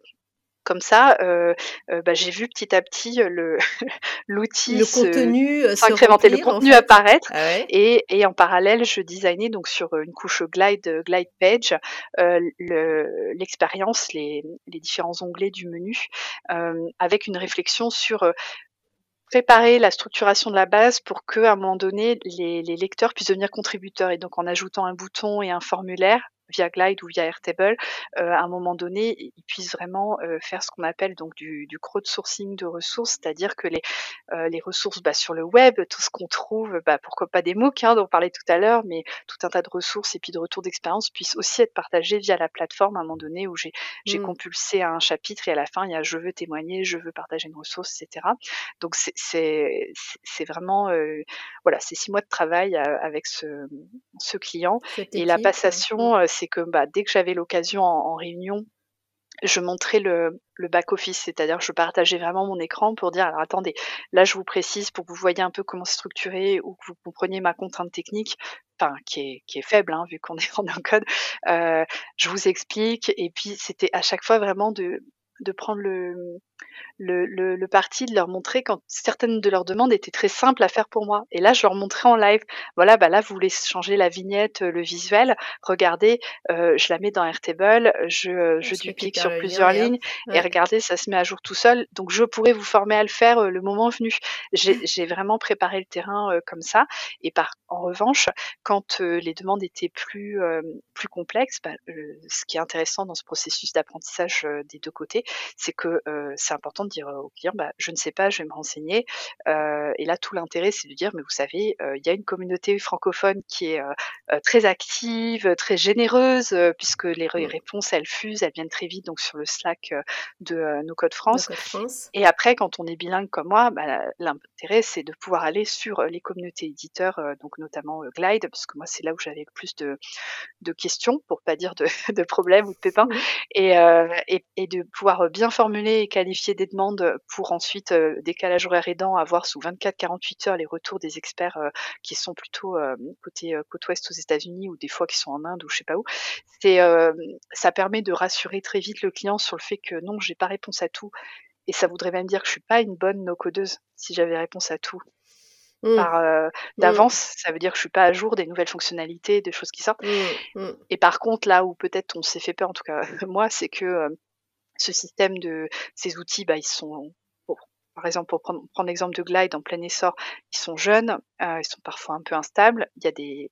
comme ça, euh, euh, bah, j'ai vu petit à petit euh, le l'outil le contenu s'incrémenter, le contenu apparaître, ah et, et, en parallèle, je designais donc sur une couche glide glide page l'expérience, les, les, différents onglets du menu, avec une réflexion sur préparer la structuration de la base pour que, à un moment donné, les, les, lecteurs puissent devenir contributeurs. Et donc, en ajoutant un bouton et un formulaire, via Glide ou via Airtable, euh, à un moment donné, ils puissent vraiment euh, faire ce qu'on appelle donc du, du crowdsourcing de ressources, c'est-à-dire que les, euh, les ressources bah, sur le web, tout ce qu'on trouve, bah, pourquoi pas des MOOC hein, dont on parlait tout à l'heure, mais tout un tas de ressources et puis de retours d'expérience puissent aussi être partagés via la plateforme à un moment donné où j'ai mmh. compulsé un chapitre et à la fin il y a je veux témoigner, je veux partager une ressource, etc. Donc c'est vraiment voilà c'est six mois de travail avec ce, ce client et la passation mmh c'est que bah, dès que j'avais l'occasion en, réunion, je montrais le, back-office, c'est-à-dire je partageais vraiment mon écran pour dire, alors attendez, là je vous précise pour que vous voyez un peu comment c'est structuré ou que vous compreniez ma contrainte technique, enfin qui est, faible hein, vu qu'on est en code, euh, je vous explique. Et puis c'était à chaque fois vraiment de, de prendre le, le, le, parti de leur montrer quand certaines de leurs demandes étaient très simples à faire pour moi. Et là, je leur montrais en live. Voilà, bah là, vous voulez changer la vignette, le visuel. Regardez, euh, je la mets dans Airtable, je, je duplique sur plusieurs lignes et regardez, ça se met à jour tout seul. Donc, je pourrais vous former à le faire euh, le moment venu. J'ai vraiment préparé le terrain euh, comme ça. Et par en revanche, quand les demandes étaient plus plus complexes, bah, ce qui est intéressant dans ce processus d'apprentissage des deux côtés, c'est que c'est important de dire au client, bah, je ne sais pas, je vais me renseigner. et là, tout l'intérêt, c'est de dire, mais vous savez, il y a une communauté francophone qui est très active, très généreuse, puisque les réponses, elles fusent, elles viennent très vite, donc sur le Slack de No Code France. Et après, quand on est bilingue comme moi, bah, l'intérêt, c'est de pouvoir aller sur les communautés éditeurs, donc notamment Glide, parce que moi, c'est là où j'avais le plus de, de questions, pour pas dire de, de problèmes ou de pépins, et, et, et, de pouvoir bien formuler et qualifier des demandes pour ensuite, décalage horaire aidant, avoir sous 24-48 heures les retours des experts qui sont plutôt côté côte ouest aux États-Unis ou des fois qui sont en Inde ou je sais pas où. C'est ça permet de rassurer très vite le client sur le fait que non, j'ai pas réponse à tout. Et ça voudrait même dire que je suis pas une bonne no-codeuse si j'avais réponse à tout. Mmh. Par mmh. d'avance, ça veut dire que je suis pas à jour des nouvelles fonctionnalités, des choses qui sortent. Mmh, et par contre, là où peut-être on s'est fait peur, en tout cas moi, c'est que ce système de ces outils, bah, ils sont par exemple, pour prendre, l'exemple de Glide en plein essor, ils sont jeunes, euh, ils sont parfois un peu instables. Il y a des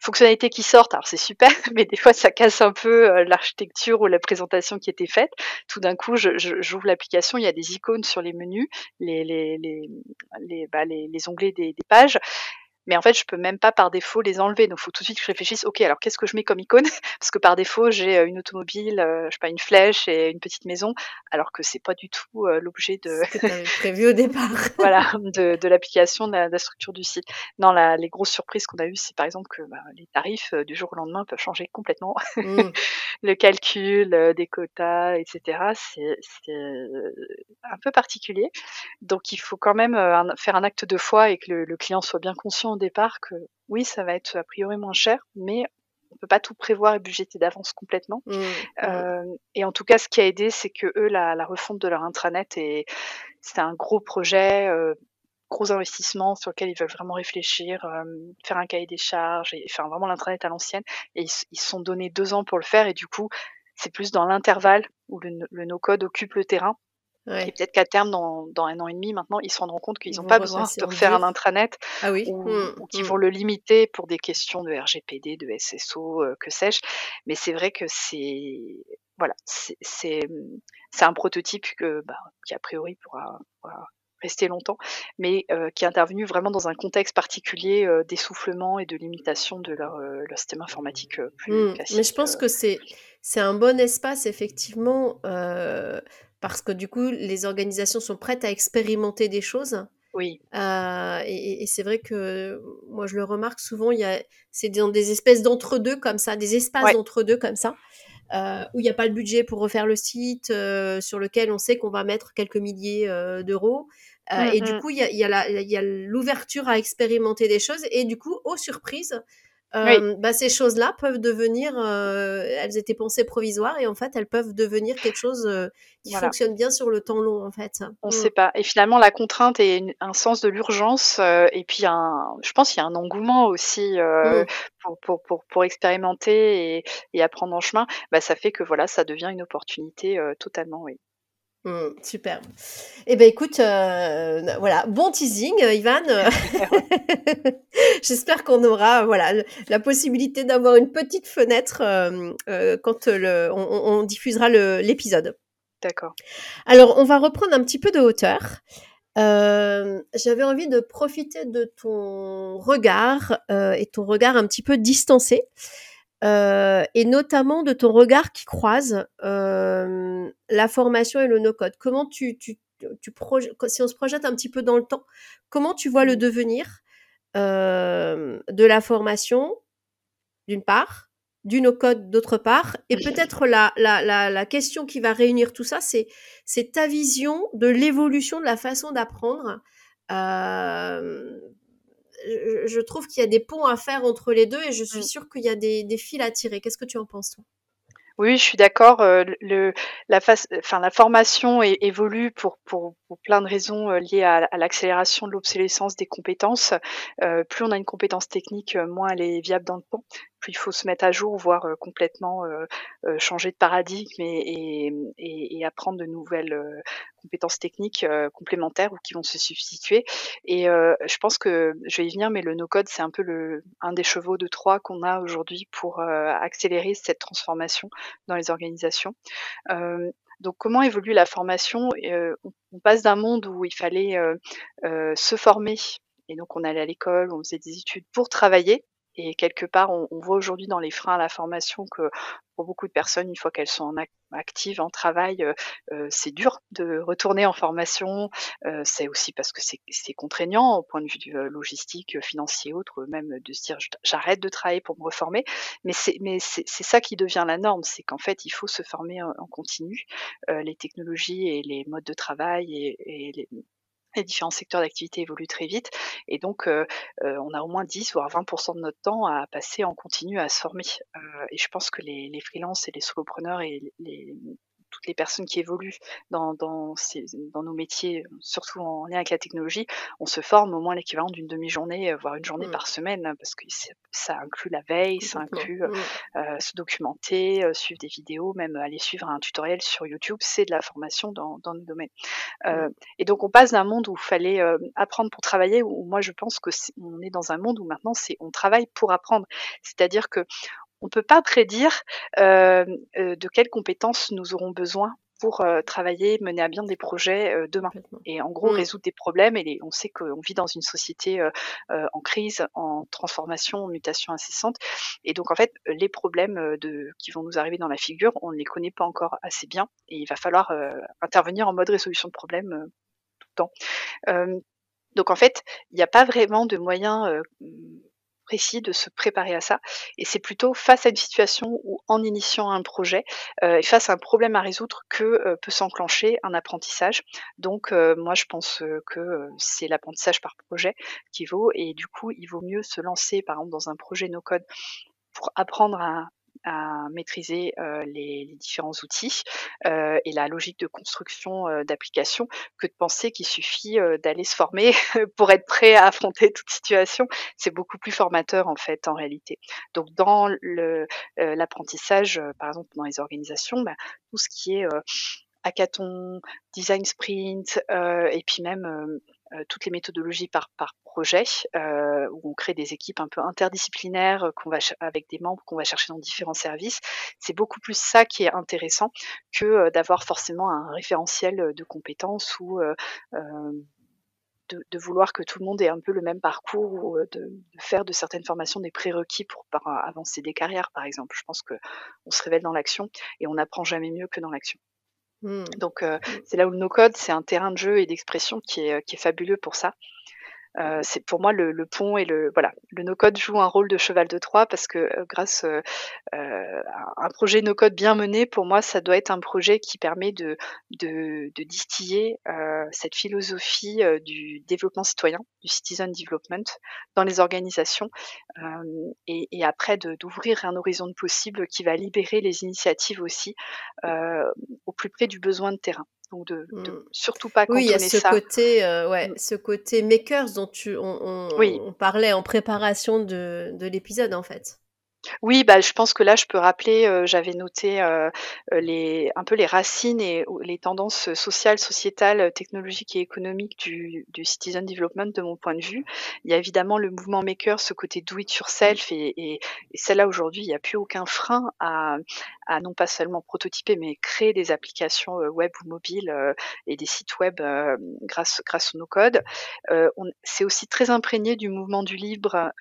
fonctionnalités qui sortent, alors c'est super, mais des fois ça casse un peu euh, l'architecture ou la présentation qui était faite. Tout d'un coup, j'ouvre je, l'application, il y a des icônes sur les menus, les, bah, onglets des pages mais en fait, je peux même pas par défaut les enlever. Donc, il faut tout de suite que je réfléchisse. Ok, alors qu'est-ce que je mets comme icône? Parce que par défaut, j'ai euh, une automobile, euh, je sais pas, une flèche et une petite maison, alors que c'est pas du tout euh, l'objet de. prévu au départ. voilà, de, de l'application, de, la structure du site. Non, la, les grosses surprises qu'on a eues, c'est par exemple que bah, les tarifs du jour au lendemain peuvent changer complètement. Mmh. le calcul des quotas, etc. C'est un peu particulier. Donc, il faut quand même faire un acte de foi et que le, le client soit bien conscient départ que oui, ça va être a priori moins cher, mais on peut pas tout prévoir et budgéter d'avance complètement. Mmh, mmh. Euh, et en tout cas, ce qui a aidé, c'est que eux, la, refonte de leur intranet, et c'est un gros projet, euh, gros investissement sur lequel ils veulent vraiment réfléchir, euh, faire un cahier des charges, et faire vraiment l'intranet à l'ancienne. Et ils se sont donné deux ans pour le faire, et du coup, c'est plus dans l'intervalle où le, le no-code occupe le terrain et peut-être qu'à terme, dans, dans, un an et demi maintenant, ils se rendront compte qu'ils n'ont pas besoin de refaire un intranet ah oui. ou, mmh, qu'ils mmh. vont le limiter pour des questions de RGPD, de SSO, euh, que sais-je. Mais c'est vrai que c'est voilà, c'est un prototype que, bah, qui a priori pourra, rester longtemps, mais euh, qui est intervenu vraiment dans un contexte particulier euh, d'essoufflement et de limitation de leur, leur système informatique plus mmh. classique. Mais je pense que c'est un bon espace effectivement parce que du coup, les organisations sont prêtes à expérimenter des choses. Oui. Euh, et, c'est vrai que moi, je le remarque souvent, il y a, c'est dans des espèces d'entre-deux comme ça, des espaces d'entre-deux comme ça, euh, où il n'y a pas le budget pour refaire le site, euh, sur lequel on sait qu'on va mettre quelques milliers d'euros. Et du coup, il y a l'ouverture à expérimenter des choses. Et du coup, aux surprises, bah, ces choses-là peuvent devenir, elles étaient pensées provisoires et en fait elles peuvent devenir quelque chose qui fonctionne bien sur le temps long en fait. On ne mmh. sait pas. Et finalement la contrainte et un sens de l'urgence et puis un, je pense qu'il y a un engouement aussi mmh. pour, pour, pour, pour, expérimenter et, et, apprendre en chemin. Bah, ça fait que voilà ça devient une opportunité totalement oui. Mmh, super. Eh ben écoute, euh, voilà, bon teasing, euh, Ivan. J'espère qu'on aura voilà la possibilité d'avoir une petite fenêtre euh, quand le, on, diffusera l'épisode. D'accord. Alors, on va reprendre un petit peu de hauteur. J'avais envie de profiter de ton regard et ton regard un petit peu distancé euh, et notamment de ton regard qui croise euh, la formation et le no-code. Comment tu, tu, tu si on se projette un petit peu dans le temps, comment tu vois le devenir euh, de la formation, d'une part, du no-code d'autre part, et peut-être la, la, la, la, question qui va réunir tout ça, c'est, c'est ta vision de l'évolution de la façon d'apprendre je, trouve qu'il y a des ponts à faire entre les deux et je suis mm. sûre qu'il y a des, des fils à tirer. Qu'est-ce que tu en penses, toi? Oui, je suis d'accord. Euh, le, la, enfin, la formation évolue pour, pour, pour, plein de raisons euh, liées à, l'accélération de l'obsolescence des compétences. Euh, plus on a une compétence technique, moins elle est viable dans le temps il faut se mettre à jour, voire complètement changer de paradigme et, et, et, apprendre de nouvelles compétences techniques complémentaires ou qui vont se substituer. Et je pense que je vais y venir, mais le no-code, c'est un peu le, un des chevaux de Troie qu'on a aujourd'hui pour accélérer cette transformation dans les organisations. Donc comment évolue la formation? On, passe d'un monde où il fallait se former et donc on allait à l'école, on faisait des études pour travailler et quelque part, on, on voit aujourd'hui dans les freins à la formation que pour beaucoup de personnes, une fois qu'elles sont en actives, en travail, euh, euh, c'est dur de retourner en formation. Euh, c'est aussi parce que c'est contraignant au point de vue euh, logistique, financier, autre, même de se dire j'arrête de travailler pour me reformer. Mais c'est ça qui devient la norme, c'est qu'en fait, il faut se former en, en continu. les technologies et les modes de travail et, et les, les différents secteurs d'activité évoluent très vite et donc euh, euh, on a au moins 10 voire 20% de notre temps à passer en continu à se former. Euh, et je pense que les, freelances et les solopreneurs et les, toutes les personnes qui évoluent dans, dans, ces, dans nos métiers, surtout en lien avec la technologie, on se forme au moins l'équivalent d'une demi-journée, euh, voire une journée mmh. par semaine, parce que ça inclut la veille, ça inclut euh, mmh. euh, se documenter, suivre des vidéos, même aller suivre un tutoriel sur YouTube, c'est de la formation dans, dans nos domaines. Mmh. et donc on passe d'un monde où il fallait apprendre pour travailler, où moi je pense que est, on est dans un monde où maintenant c'est on travaille pour apprendre. C'est-à-dire que on ne peut pas prédire euh, euh, de quelles compétences nous aurons besoin pour euh, travailler, mener à bien des projets demain. Et en gros, mmh. résoudre des problèmes. Et on sait qu'on vit dans une société en crise, en transformation, en mutation incessante. Et donc, en fait, les problèmes de, qui vont nous arriver dans la figure, on ne les connaît pas encore assez bien. Et il va falloir intervenir en mode résolution de problèmes tout le temps. donc, en fait, il n'y a pas vraiment de moyens précis de se préparer à ça. Et c'est plutôt face à une situation ou en initiant un projet euh, et face à un problème à résoudre que euh, peut s'enclencher un apprentissage. Donc euh, moi je pense que c'est l'apprentissage par projet qui vaut et du coup il vaut mieux se lancer par exemple dans un projet no code pour apprendre à, à maîtriser euh, les, les, différents outils euh, et la logique de construction euh, d'application que de penser qu'il suffit d'aller se former pour être prêt à affronter toute situation. C'est beaucoup plus formateur en fait en réalité. Donc dans l'apprentissage, par exemple dans les organisations, bah, tout ce qui est hackathon, design sprint, et puis même euh, toutes les méthodologies par, projet, euh, où on crée des équipes un peu interdisciplinaires euh, qu'on va avec des membres qu'on va chercher dans différents services. C'est beaucoup plus ça qui est intéressant que d'avoir forcément un référentiel de compétences ou de, vouloir que tout le monde ait un peu le même parcours ou de, faire de certaines formations des prérequis pour, avancer des carrières, par exemple. Je pense que on se révèle dans l'action et on n'apprend jamais mieux que dans l'action. Mmh. Donc euh, mmh. c'est là où le no-code, c'est un terrain de jeu et d'expression qui est, qui est fabuleux pour ça. Euh, c'est pour moi le, pont et le voilà le no code joue un rôle de cheval de Troie parce que euh, grâce euh, euh, à un projet no code bien mené pour moi ça doit être un projet qui permet de distiller cette philosophie du développement citoyen du citizen development dans les organisations et, et, après d'ouvrir un horizon de possible qui va libérer les initiatives aussi au plus près du besoin de terrain donc de, de mmh. surtout pas oui, il y a ce côté, euh, ouais, mmh. ce côté makers dont tu, on, on, on parlait en préparation de, de l'épisode en fait. Oui, bah, je pense que là, je peux rappeler, j'avais noté les, un peu les racines et les tendances sociales, sociétales, technologiques et économiques du, du citizen development de mon point de vue. Il y a évidemment le mouvement maker, ce côté do it yourself, et, et, et celle-là aujourd'hui, il n'y a plus aucun frein à, à non pas seulement prototyper, mais créer des applications web ou mobiles et des sites web grâce, grâce au no-code. c'est aussi très imprégné du mouvement du libre,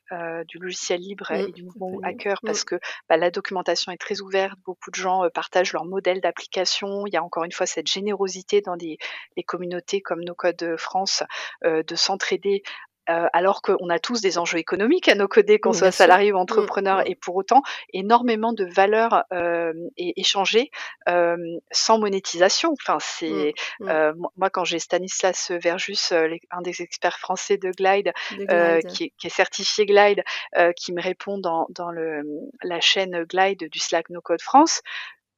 du logiciel libre mmh, et du mouvement hacker Mmh. parce que bah, la documentation est très ouverte, beaucoup de gens partagent leur modèle d'application. Il y a encore une fois cette générosité dans les, les communautés comme nos codes France de s'entraider euh, alors qu'on a tous des enjeux économiques à nos coder, qu'on soit salarié ou mmh, entrepreneur, mmh. et pour autant énormément de valeurs euh, échangées euh, sans monétisation. Enfin, c'est mmh, euh, moi quand j'ai Stanislas Verjus, un des experts français de Glide, Qui, est, qui, est, certifié Glide, qui me répond dans, dans le, la chaîne Glide du Slack No Code France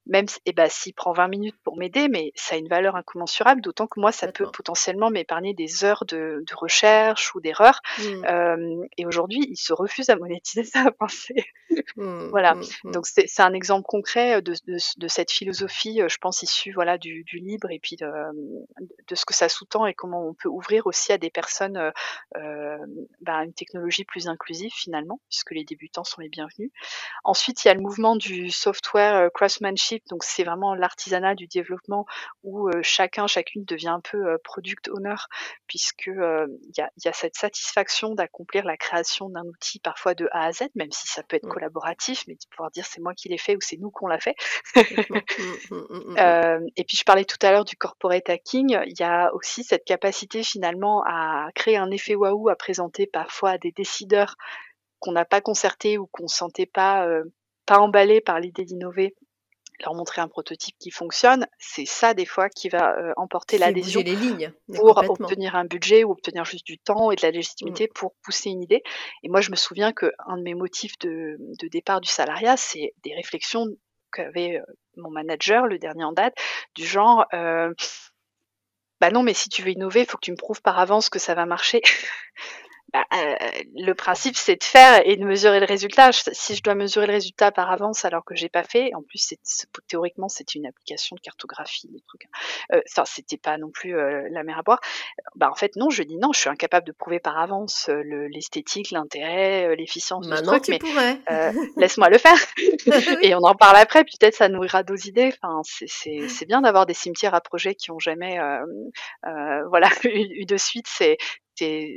même eh ben, s'il prend 20 minutes pour m'aider, mais ça a une valeur incommensurable, d'autant que moi, ça peut potentiellement m'épargner des heures de, de recherche ou d'erreurs. Mmh. Euh, et aujourd'hui, il se refuse à monétiser sa pensée. Mmh, voilà. Mmh, mmh. Donc c'est un exemple concret de, de, de, cette philosophie, je pense, issue voilà, du, du libre et puis de, de ce que ça sous-tend et comment on peut ouvrir aussi à des personnes euh, bah, une technologie plus inclusive finalement, puisque les débutants sont les bienvenus. Ensuite, il y a le mouvement du software craftsmanship donc c'est vraiment l'artisanat du développement où chacun, chacune devient un peu product owner, puisque il y a, y, a, cette satisfaction d'accomplir la création d'un outil parfois de A à Z, même si ça peut être mmh. collaboratif, mais de pouvoir dire c'est moi qui l'ai fait ou c'est nous qu'on l'a fait. Mmh, mmh, et puis je parlais tout à l'heure du corporate hacking, il y a aussi cette capacité finalement à créer un effet waouh, à présenter parfois à des décideurs qu'on n'a pas concertés ou qu'on sentait pas pas emballés par l'idée d'innover leur montrer un prototype qui fonctionne, c'est ça des fois qui va emporter l'adhésion les lignes pour obtenir un budget ou obtenir juste du temps et de la légitimité mmh. pour pousser une idée. Et moi, je me souviens que un de mes motifs de, de départ du salariat, c'est des réflexions qu'avait mon manager, le dernier en date, du genre bah non, mais si tu veux innover, il faut que tu me prouves par avance que ça va marcher. Bah, euh, le principe, c'est de faire et de mesurer le résultat. Si je dois mesurer le résultat par avance alors que j'ai pas fait, en plus, c'est, théoriquement, c'est une application de cartographie, des trucs. Hein. Euh, enfin, c'était pas non plus euh, la mer à boire. Bah, en fait, non, je dis non, je suis incapable de prouver par avance l'esthétique, l'intérêt, l'efficience de ce truc, mais laisse-moi le faire. et on en parle après, peut-être ça nourrira d'autres idées. Enfin, c'est, c'est, bien d'avoir des cimetières à projet qui ont jamais, voilà, eu de suite. C'est,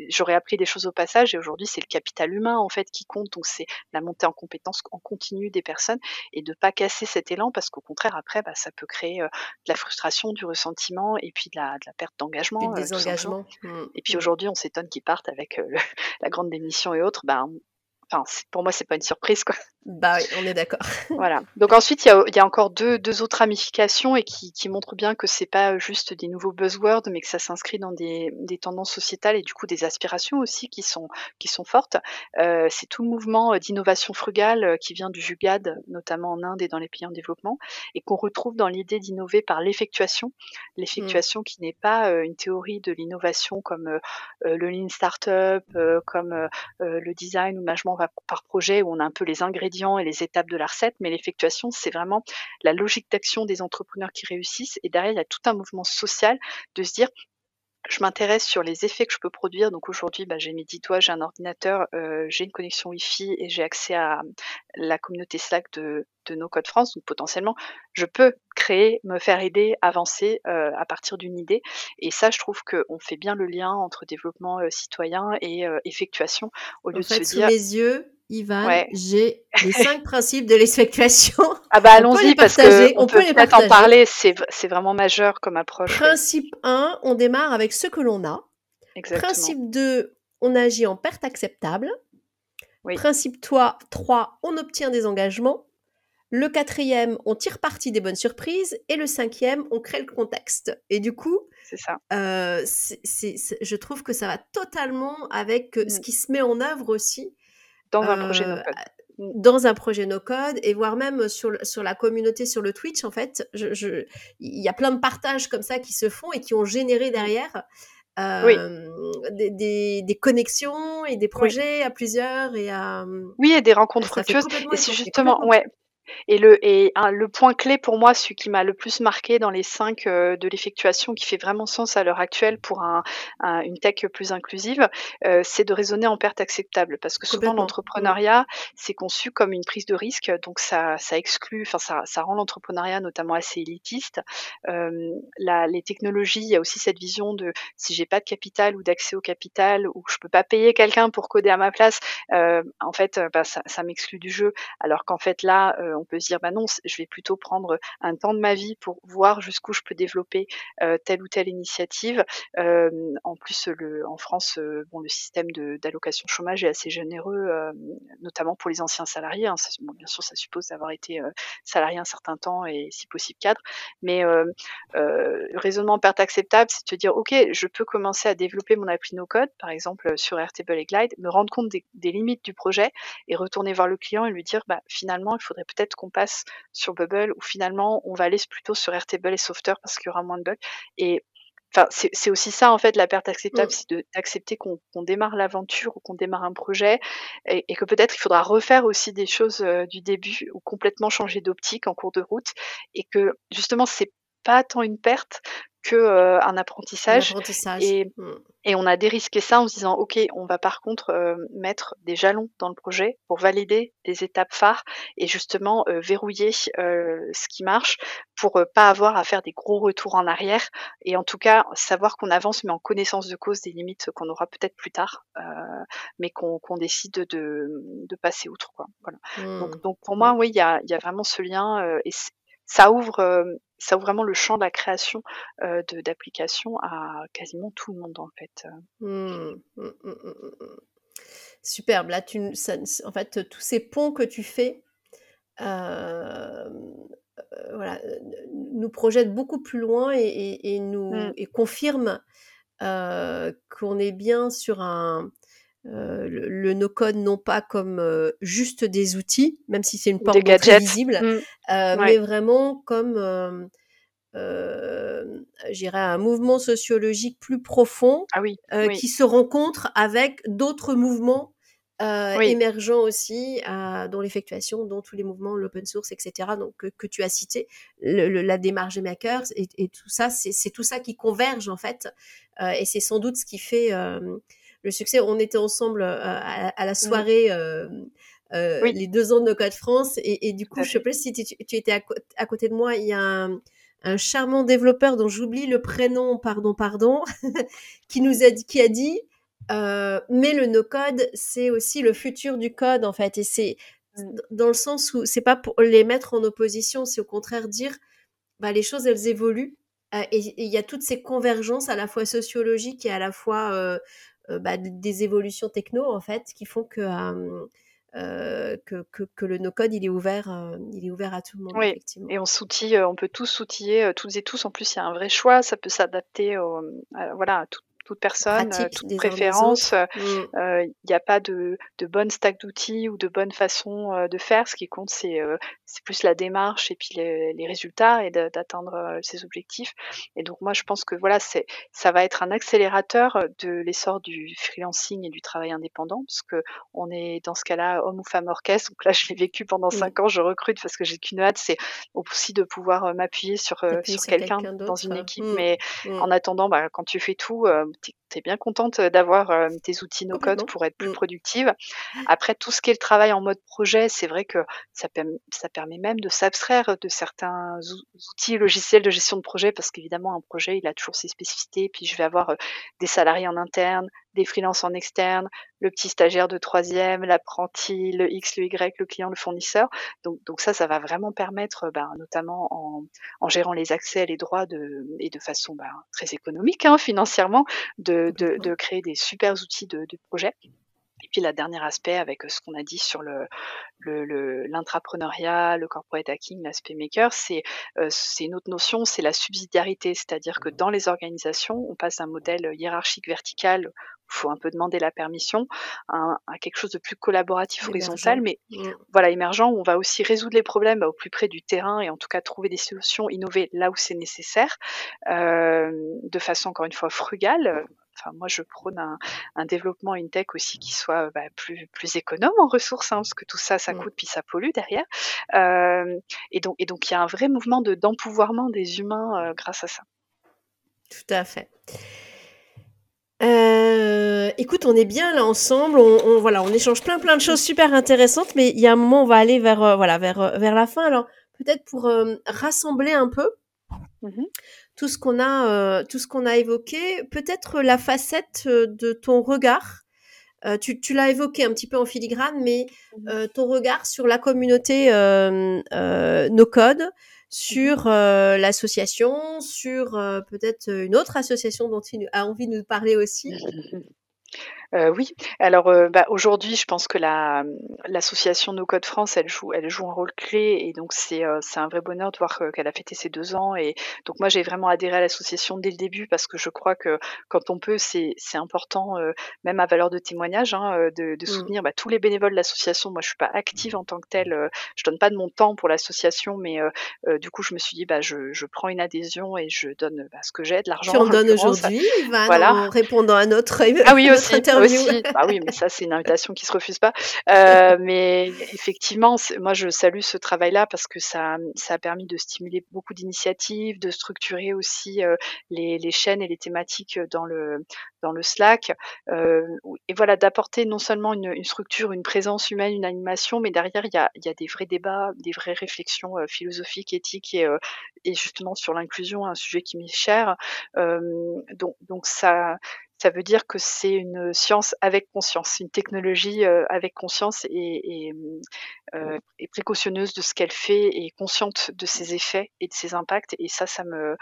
j'aurais appris des choses au passage et aujourd'hui c'est le capital humain en fait qui compte. Donc c'est la montée en compétence en continu des personnes et de pas casser cet élan parce qu'au contraire après bah, ça peut créer euh, de la frustration du ressentiment et puis de la, de la perte d'engagement euh, mmh, et puis mmh. aujourd'hui on s'étonne qu'ils partent avec euh, la grande démission et autres. Bah, enfin pour moi c'est pas une surprise quoi bah oui, on est d'accord. voilà. Donc ensuite, il y a, y a, encore deux, deux, autres ramifications et qui, qui montrent bien que c'est pas juste des nouveaux buzzwords, mais que ça s'inscrit dans des, des, tendances sociétales et du coup des aspirations aussi qui sont, qui sont fortes. Euh, c'est tout le mouvement d'innovation frugale qui vient du Jugad, notamment en Inde et dans les pays en développement, et qu'on retrouve dans l'idée d'innover par l'effectuation. L'effectuation mmh. qui n'est pas euh, une théorie de l'innovation comme euh, le lean startup, comme le design ou le management par projet où on a un peu les ingrédients et les étapes de la recette, mais l'effectuation, c'est vraiment la logique d'action des entrepreneurs qui réussissent. Et derrière, il y a tout un mouvement social de se dire, je m'intéresse sur les effets que je peux produire. Donc aujourd'hui, bah, j'ai mes dix doigts, j'ai un ordinateur, euh, j'ai une connexion Wi-Fi et j'ai accès à la communauté Slack de, de No Code France. Donc potentiellement, je peux créer, me faire aider, avancer euh, à partir d'une idée. Et ça, je trouve qu'on fait bien le lien entre développement euh, citoyen et effectuation au lieu de se dire. yeux, Ivan, j'ai les cinq principes de l'effectuation. Ah bah allons-y parce que on, peut, peut en parler, c'est vraiment majeur comme approche. Principe 1, on démarre avec ce que l'on a. Exactement. Principe 2, on agit en perte acceptable. Principe 3, 3, on obtient des engagements. Le quatrième, on tire parti des bonnes surprises. Et le cinquième, on crée le contexte. Et du coup, ça. Euh, je trouve que ça va totalement avec euh, ce mm. qui se met en œuvre aussi dans un projet no code. Mmh. Dans un projet no code et voire même sur, sur la communauté sur le Twitch, en fait, il je, y a plein de partages comme ça qui se font et qui ont généré derrière euh, des, des, connexions et des projets à plusieurs et à. Oui, et des rencontres fructueuses. Et c'est justement, ouais, et le, et le point clé pour moi, celui qui m'a le plus marqué dans les cinq euh, de l'effectuation, qui fait vraiment sens à l'heure actuelle pour un, une tech plus inclusive, euh, c'est de raisonner en perte acceptable. Parce que souvent, l'entrepreneuriat, c'est conçu comme une prise de risque, donc ça, ça exclut, enfin, ça, ça rend l'entrepreneuriat notamment assez élitiste. Euh, la, les technologies, il y a aussi cette vision de si j'ai pas de capital ou d'accès au capital, ou que je peux pas payer quelqu'un pour coder à ma place, en fait, bah, ça, ça m'exclut du jeu. Alors qu'en fait, là, on peut se dire, bah non, je vais plutôt prendre un temps de ma vie pour voir jusqu'où je peux développer euh, telle ou telle initiative. Euh, en plus, le, en France, euh, bon, le système d'allocation chômage est assez généreux, notamment pour les anciens salariés. Hein. bien sûr, ça suppose d'avoir été salarié un certain temps et si possible cadre. Mais le raisonnement perte acceptable, c'est de dire, OK, je peux commencer à développer mon appli no code, par exemple sur Airtable et Glide, me rendre compte des, des limites du projet et retourner voir le client et lui dire, bah, finalement, il faudrait peut-être qu'on passe sur Bubble ou finalement on va aller plutôt sur Airtable et Software parce qu'il y aura moins de bugs. Et enfin, c'est aussi ça en fait la perte acceptable, mmh. c'est d'accepter qu'on démarre l'aventure ou qu'on démarre un projet et, que peut-être il faudra refaire aussi des choses euh, du début ou complètement changer d'optique en cours de route et que justement c'est pas tant une perte que euh, un apprentissage. Et, mmh. et, on a dérisqué ça en se disant ok, on va par contre euh, mettre des jalons dans le projet pour valider des étapes phares et justement euh, verrouiller ce qui marche pour pas avoir à faire des gros retours en arrière et en tout cas savoir qu'on avance mais en connaissance de cause des limites qu'on aura peut-être plus tard, mais qu'on décide de, de, passer outre quoi. Voilà. Donc, mmh. donc pour moi oui, il y a, y a vraiment ce lien et ça ouvre ça ouvre vraiment le champ de la création euh, d'applications à quasiment tout le monde en fait. Mmh, mmh, mmh, Superbe. Là, tu, en fait, tous ces ponts que tu fais, euh, voilà, nous projettent beaucoup plus loin et, nous et confirment qu'on est bien sur un, le, no-code non pas comme juste des outils, même si c'est une porte très visible, mmh. mais vraiment comme euh, j'irais un mouvement sociologique plus profond ah oui, qui se rencontre avec d'autres mouvements émergents aussi, dont l'effectuation, dont tous les mouvements, l'open source, etc. Donc que, tu as cité, la démarche des makers et, et tout ça, c'est tout ça qui converge en fait, et c'est sans doute ce qui fait le succès. On était ensemble euh, à, la mmh. soirée. Euh, euh, les deux ans de Code France et, du coup je sais pas si tu, étais à, côté de moi il y a un, charmant développeur dont j'oublie le prénom pardon pardon qui nous a dit qui a dit mais le no code c'est aussi le futur du code en fait et c'est mmh. dans le sens où c'est pas pour les mettre en opposition c'est au contraire dire bah les choses elles évoluent et il y a toutes ces convergences à la fois sociologiques et à la fois bah, des évolutions techno en fait qui font que euh, que, que, le no-code il est ouvert, il est ouvert à tout le monde. Oui. Et on s'outille, on peut tous s'outiller toutes et tous. En plus, il y a un vrai choix. Ça peut s'adapter, voilà, à tout, toute personne, euh, toute préférence. Euh, mmh. euh, il n'y a pas de, de bonne stack d'outils ou de bonne façon de faire. Ce qui compte, c'est plus la démarche et puis les, les résultats et d'atteindre ses objectifs. Et donc moi, je pense que voilà, ça va être un accélérateur de l'essor du freelancing et du travail indépendant, parce que on est dans ce cas-là homme ou femme orchestre. Donc là, je l'ai vécu pendant cinq ans. Je recrute parce que j'ai qu'une hâte, c'est aussi de pouvoir m'appuyer sur sur, quelqu'un dans une équipe. Mmh. Mais mmh. en attendant, bah, quand tu fais tout, to tu es bien contente d'avoir tes outils no-code pour être plus mmh. productive. Après, tout ce qui est le travail en mode projet, c'est vrai que ça, ça permet même de s'abstraire de certains outils logiciels de gestion de projet, parce qu'évidemment, un projet, il a toujours ses spécificités. Puis je vais avoir des salariés en interne, des freelances en externe, le petit stagiaire de troisième, l'apprenti, le X, le Y, le client, le fournisseur. Donc, donc ça, ça va vraiment permettre, ben, notamment en, en, gérant les accès et les droits de, et de façon ben, très économique hein, financièrement, de, de, de, créer des super outils de, de projet. Et puis la dernier aspect avec ce qu'on a dit sur le l'intrapreneuriat, le, le, corporate hacking, l'aspect maker, c'est euh, c'est une autre notion, c'est la subsidiarité, c'est-à-dire que dans les organisations, on passe d'un modèle hiérarchique vertical il faut un peu demander la permission, à, quelque chose de plus collaboratif, horizontal, mais mmh. voilà, émergent, où on va aussi résoudre les problèmes bah, au plus près du terrain et en tout cas trouver des solutions, innover là où c'est nécessaire, euh, de façon encore une fois frugale. Enfin, moi, je prône un, développement, une tech aussi qui soit bah, plus, plus économe en ressources, hein, parce que tout ça, ça mmh. coûte puis ça pollue derrière. Euh, et donc, et donc, il y a un vrai mouvement de d'empouvoirment des humains euh, grâce à ça. Tout à fait. Euh, écoute, on est bien là ensemble. On, voilà, on échange plein plein de choses super intéressantes, mais il y a un moment, on va aller vers euh, voilà vers vers la fin. Alors peut-être pour rassembler un peu mmh tout ce qu'on a tout ce qu'on a évoqué, peut-être la facette de ton regard. tu, tu l'as évoqué un petit peu en filigrane, mais mmh ton regard sur la communauté no code, sur euh, l'association, sur euh, peut-être une autre association dont il a envie de nous parler aussi. Euh, oui, alors euh, bah, aujourd'hui, je pense que la l'association No Code France, elle joue elle joue un rôle clé et donc c'est euh, c'est un vrai bonheur de voir qu'elle a fêté ses deux ans et donc moi j'ai vraiment adhéré à l'association dès le début parce que je crois que quand on peut, c'est c'est important, même à valeur de témoignage, hein, de de mmh. soutenir, bah, tous les bénévoles de l'association. Moi, je suis pas active en tant que telle, je donne pas de mon temps pour l'association, mais du coup, je me suis dit: «Bah, je je prends une adhésion et je donne, bah, ce que j'ai, de l'argent» Tu en donnes aujourd'hui, voilà. en répondant à notre ah oui, aussi, bah oui, mais ça, c'est une invitation qui se refuse pas. Euh, mais effectivement, moi, je salue ce travail-là parce que ça, ça a permis de stimuler beaucoup d'initiatives, de structurer aussi euh, les, les, chaînes et les thématiques dans le, dans le Slack. Euh, et voilà, d'apporter non seulement une, une, structure, une présence humaine, une animation, mais derrière, il y a, il y a des vrais débats, des vraies réflexions euh, philosophiques, éthiques et, euh, et justement sur l'inclusion, un sujet qui m'est cher. donc, donc ça, ça veut dire que c'est une science avec conscience, une technologie euh, avec conscience et, et, euh, et, précautionneuse de ce qu'elle fait et consciente de ses effets et de ses impacts. Et ça, ça me,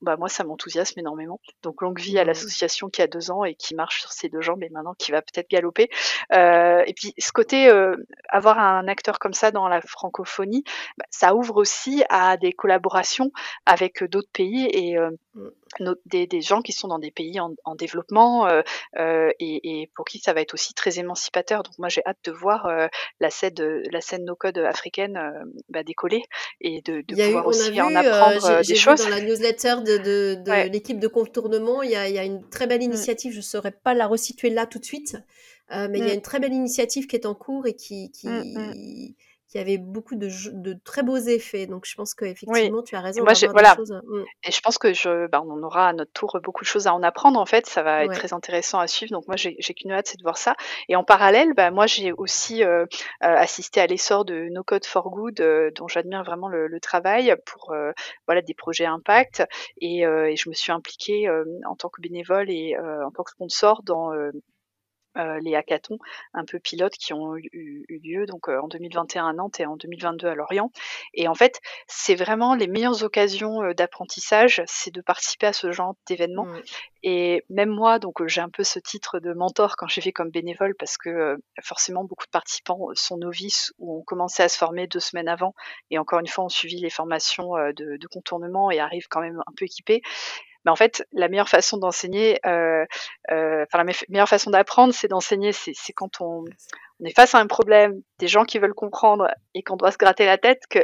bah moi ça m'enthousiasme énormément. Donc longue vie à mmh. l'association qui a deux ans et qui marche sur ses deux jambes et maintenant qui va peut-être galoper. Euh, et puis ce côté euh, avoir un acteur comme ça dans la francophonie, bah, ça ouvre aussi à des collaborations avec d'autres pays et euh, mmh. des, des, gens qui sont dans des pays en, en développement euh, euh, et, et, pour qui ça va être aussi très émancipateur. Donc moi j'ai hâte de voir euh, la scène la scène no code africaine bah, décoller et de, de pouvoir eu, aussi en apprendre des choses. Dans la newsletter de, de, l'équipe de contournement. Il y, a, il y, a, une très belle mm. initiative, je ne saurais pas la resituer là tout de suite, mais il y a mm. une très belle initiative qui est en cours et qui, qui, mm, qui avait beaucoup de, de, très beaux effets. Donc je pense qu'effectivement, tu as raison. Moi, voilà. Mmh. Et je pense que je, bah, on aura à notre tour beaucoup de choses à en apprendre. En fait, ça va être très intéressant à suivre. Donc moi, j'ai qu'une hâte, c'est de voir ça. Et en parallèle, bah, moi, j'ai aussi euh, euh, assisté à l'essor de No Code for Good, euh, dont j'admire vraiment le, le, travail pour voilà des projets impact. Et, et, je me suis impliquée en tant que bénévole et en tant que sponsor dans euh, les hackathons un peu pilotes qui ont eu, lieu donc euh, en 2021 à Nantes et en 2022 à Lorient. Et en fait, c'est vraiment les meilleures occasions euh, d'apprentissage, c'est de participer à ce genre d'événements. Mmh. Et même moi, donc j'ai un peu ce titre de mentor quand j'ai fait comme bénévole parce que forcément beaucoup de participants sont novices ou ont commencé à se former deux semaines avant et encore une fois ont suivi les formations de, de contournement et arrivent quand même un peu équipés. Mais en fait, la meilleure façon d'enseigner, euh, euh, enfin la meilleure façon d'apprendre, c'est d'enseigner. C'est quand on, est face à un problème, des gens qui veulent comprendre et qu'on doit se gratter la tête, que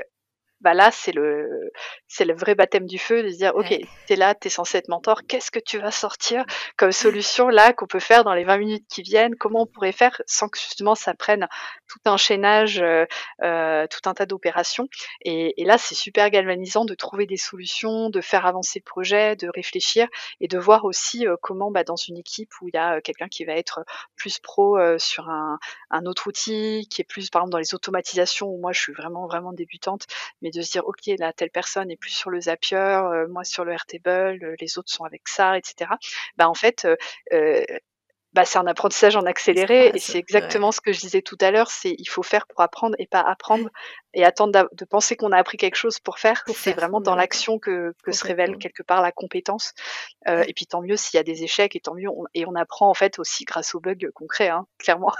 bah là c'est le c'est le vrai baptême du feu de se dire ok tu t'es là t'es censé être mentor qu'est-ce que tu vas sortir comme solution là qu'on peut faire dans les 20 minutes qui viennent? Comment on pourrait faire sans que justement ça prenne tout un chaînage euh, euh, tout un tas d'opérations? Et, et, là c'est super galvanisant de trouver des solutions de faire avancer le projet de réfléchir et de voir aussi euh, comment bah, dans une équipe où il y a quelqu'un qui va être plus pro sur un, un autre outil qui est plus par exemple dans les automatisations où moi je suis vraiment vraiment débutante mais de se dire ok là telle personne est plus sur le Zapier, euh, moi sur le Airtable, euh, les autres sont avec ça, etc. Bah en fait euh, bah, c'est un apprentissage en accéléré et c'est exactement ce que je disais tout à l'heure, c'est il faut faire pour apprendre et pas apprendre et attendre de penser qu'on a appris quelque chose pour faire. C'est vraiment dans l'action que, que se révèle quelque part la compétence. Euh, et puis tant mieux s'il y a des échecs et tant mieux et on apprend en fait aussi grâce aux bugs concrets, hein, clairement.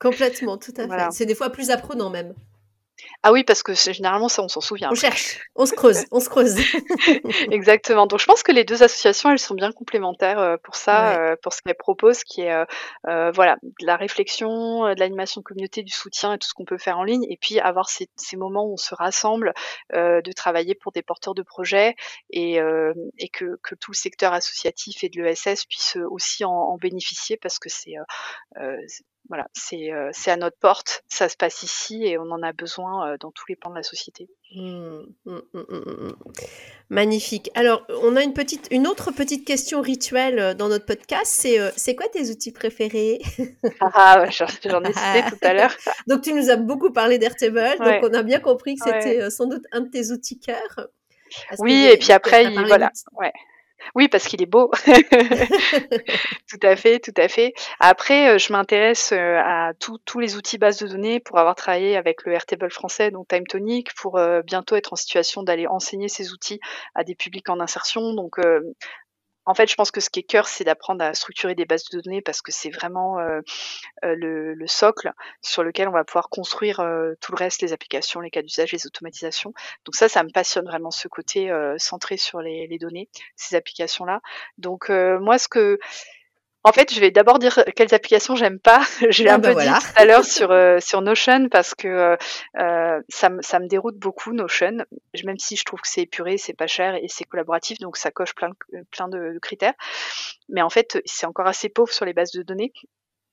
Complètement, tout à fait. C'est des fois plus apprenant même. Ah oui, parce que généralement, ça, on s'en souvient. On cherche, on se creuse, on se creuse. Exactement. Donc, je pense que les deux associations, elles sont bien complémentaires euh, pour ça, euh, pour ce qu'elles proposent, qui est euh, voilà, de la réflexion, de l'animation de communauté, du soutien et tout ce qu'on peut faire en ligne, et puis avoir ces, moments où on se rassemble, de travailler pour des porteurs de projets et, et que, que, tout le secteur associatif et de l'ESS puisse aussi en, en, bénéficier parce que c'est voilà, euh, c'est à notre porte, ça se passe ici et on en a besoin euh, dans tous les pans de la société. Mmh, mmh, mmh, Magnifique. Alors, on a une, petite, une autre petite question rituelle euh, dans notre podcast. C'est c'est quoi tes outils préférés? Ah, j'en ai cité tout à l'heure. donc, tu nous as beaucoup parlé d'Airtable. Donc, on a bien compris que c'était sans doute un de tes outils cœur. Oui, et puis après, il, voilà. Ouais. Oui, parce qu'il est beau. tout à fait, tout à fait. Après, euh, je m'intéresse euh, à tous les outils bases de données pour avoir travaillé avec le Airtable français, donc TimeTonic, pour euh, bientôt être en situation d'aller enseigner ces outils à des publics en insertion. Donc, en fait, je pense que ce qui est cœur, c'est d'apprendre à structurer des bases de données parce que c'est vraiment euh, euh, le, le, socle sur lequel on va pouvoir construire euh, tout le reste, les applications, les cas d'usage, les automatisations. Donc ça, ça me passionne vraiment ce côté centré sur les, les données, ces applications-là. Donc moi, ce que en fait, je vais d'abord dire quelles applications j'aime pas. J'ai ah un bah peu dit tout à l'heure sur euh, sur Notion parce que euh, euh, ça, me, ça me déroute beaucoup Notion, même si je trouve que c'est épuré, c'est pas cher et c'est collaboratif, donc ça coche plein plein de, critères. Mais en fait, c'est encore assez pauvre sur les bases de données.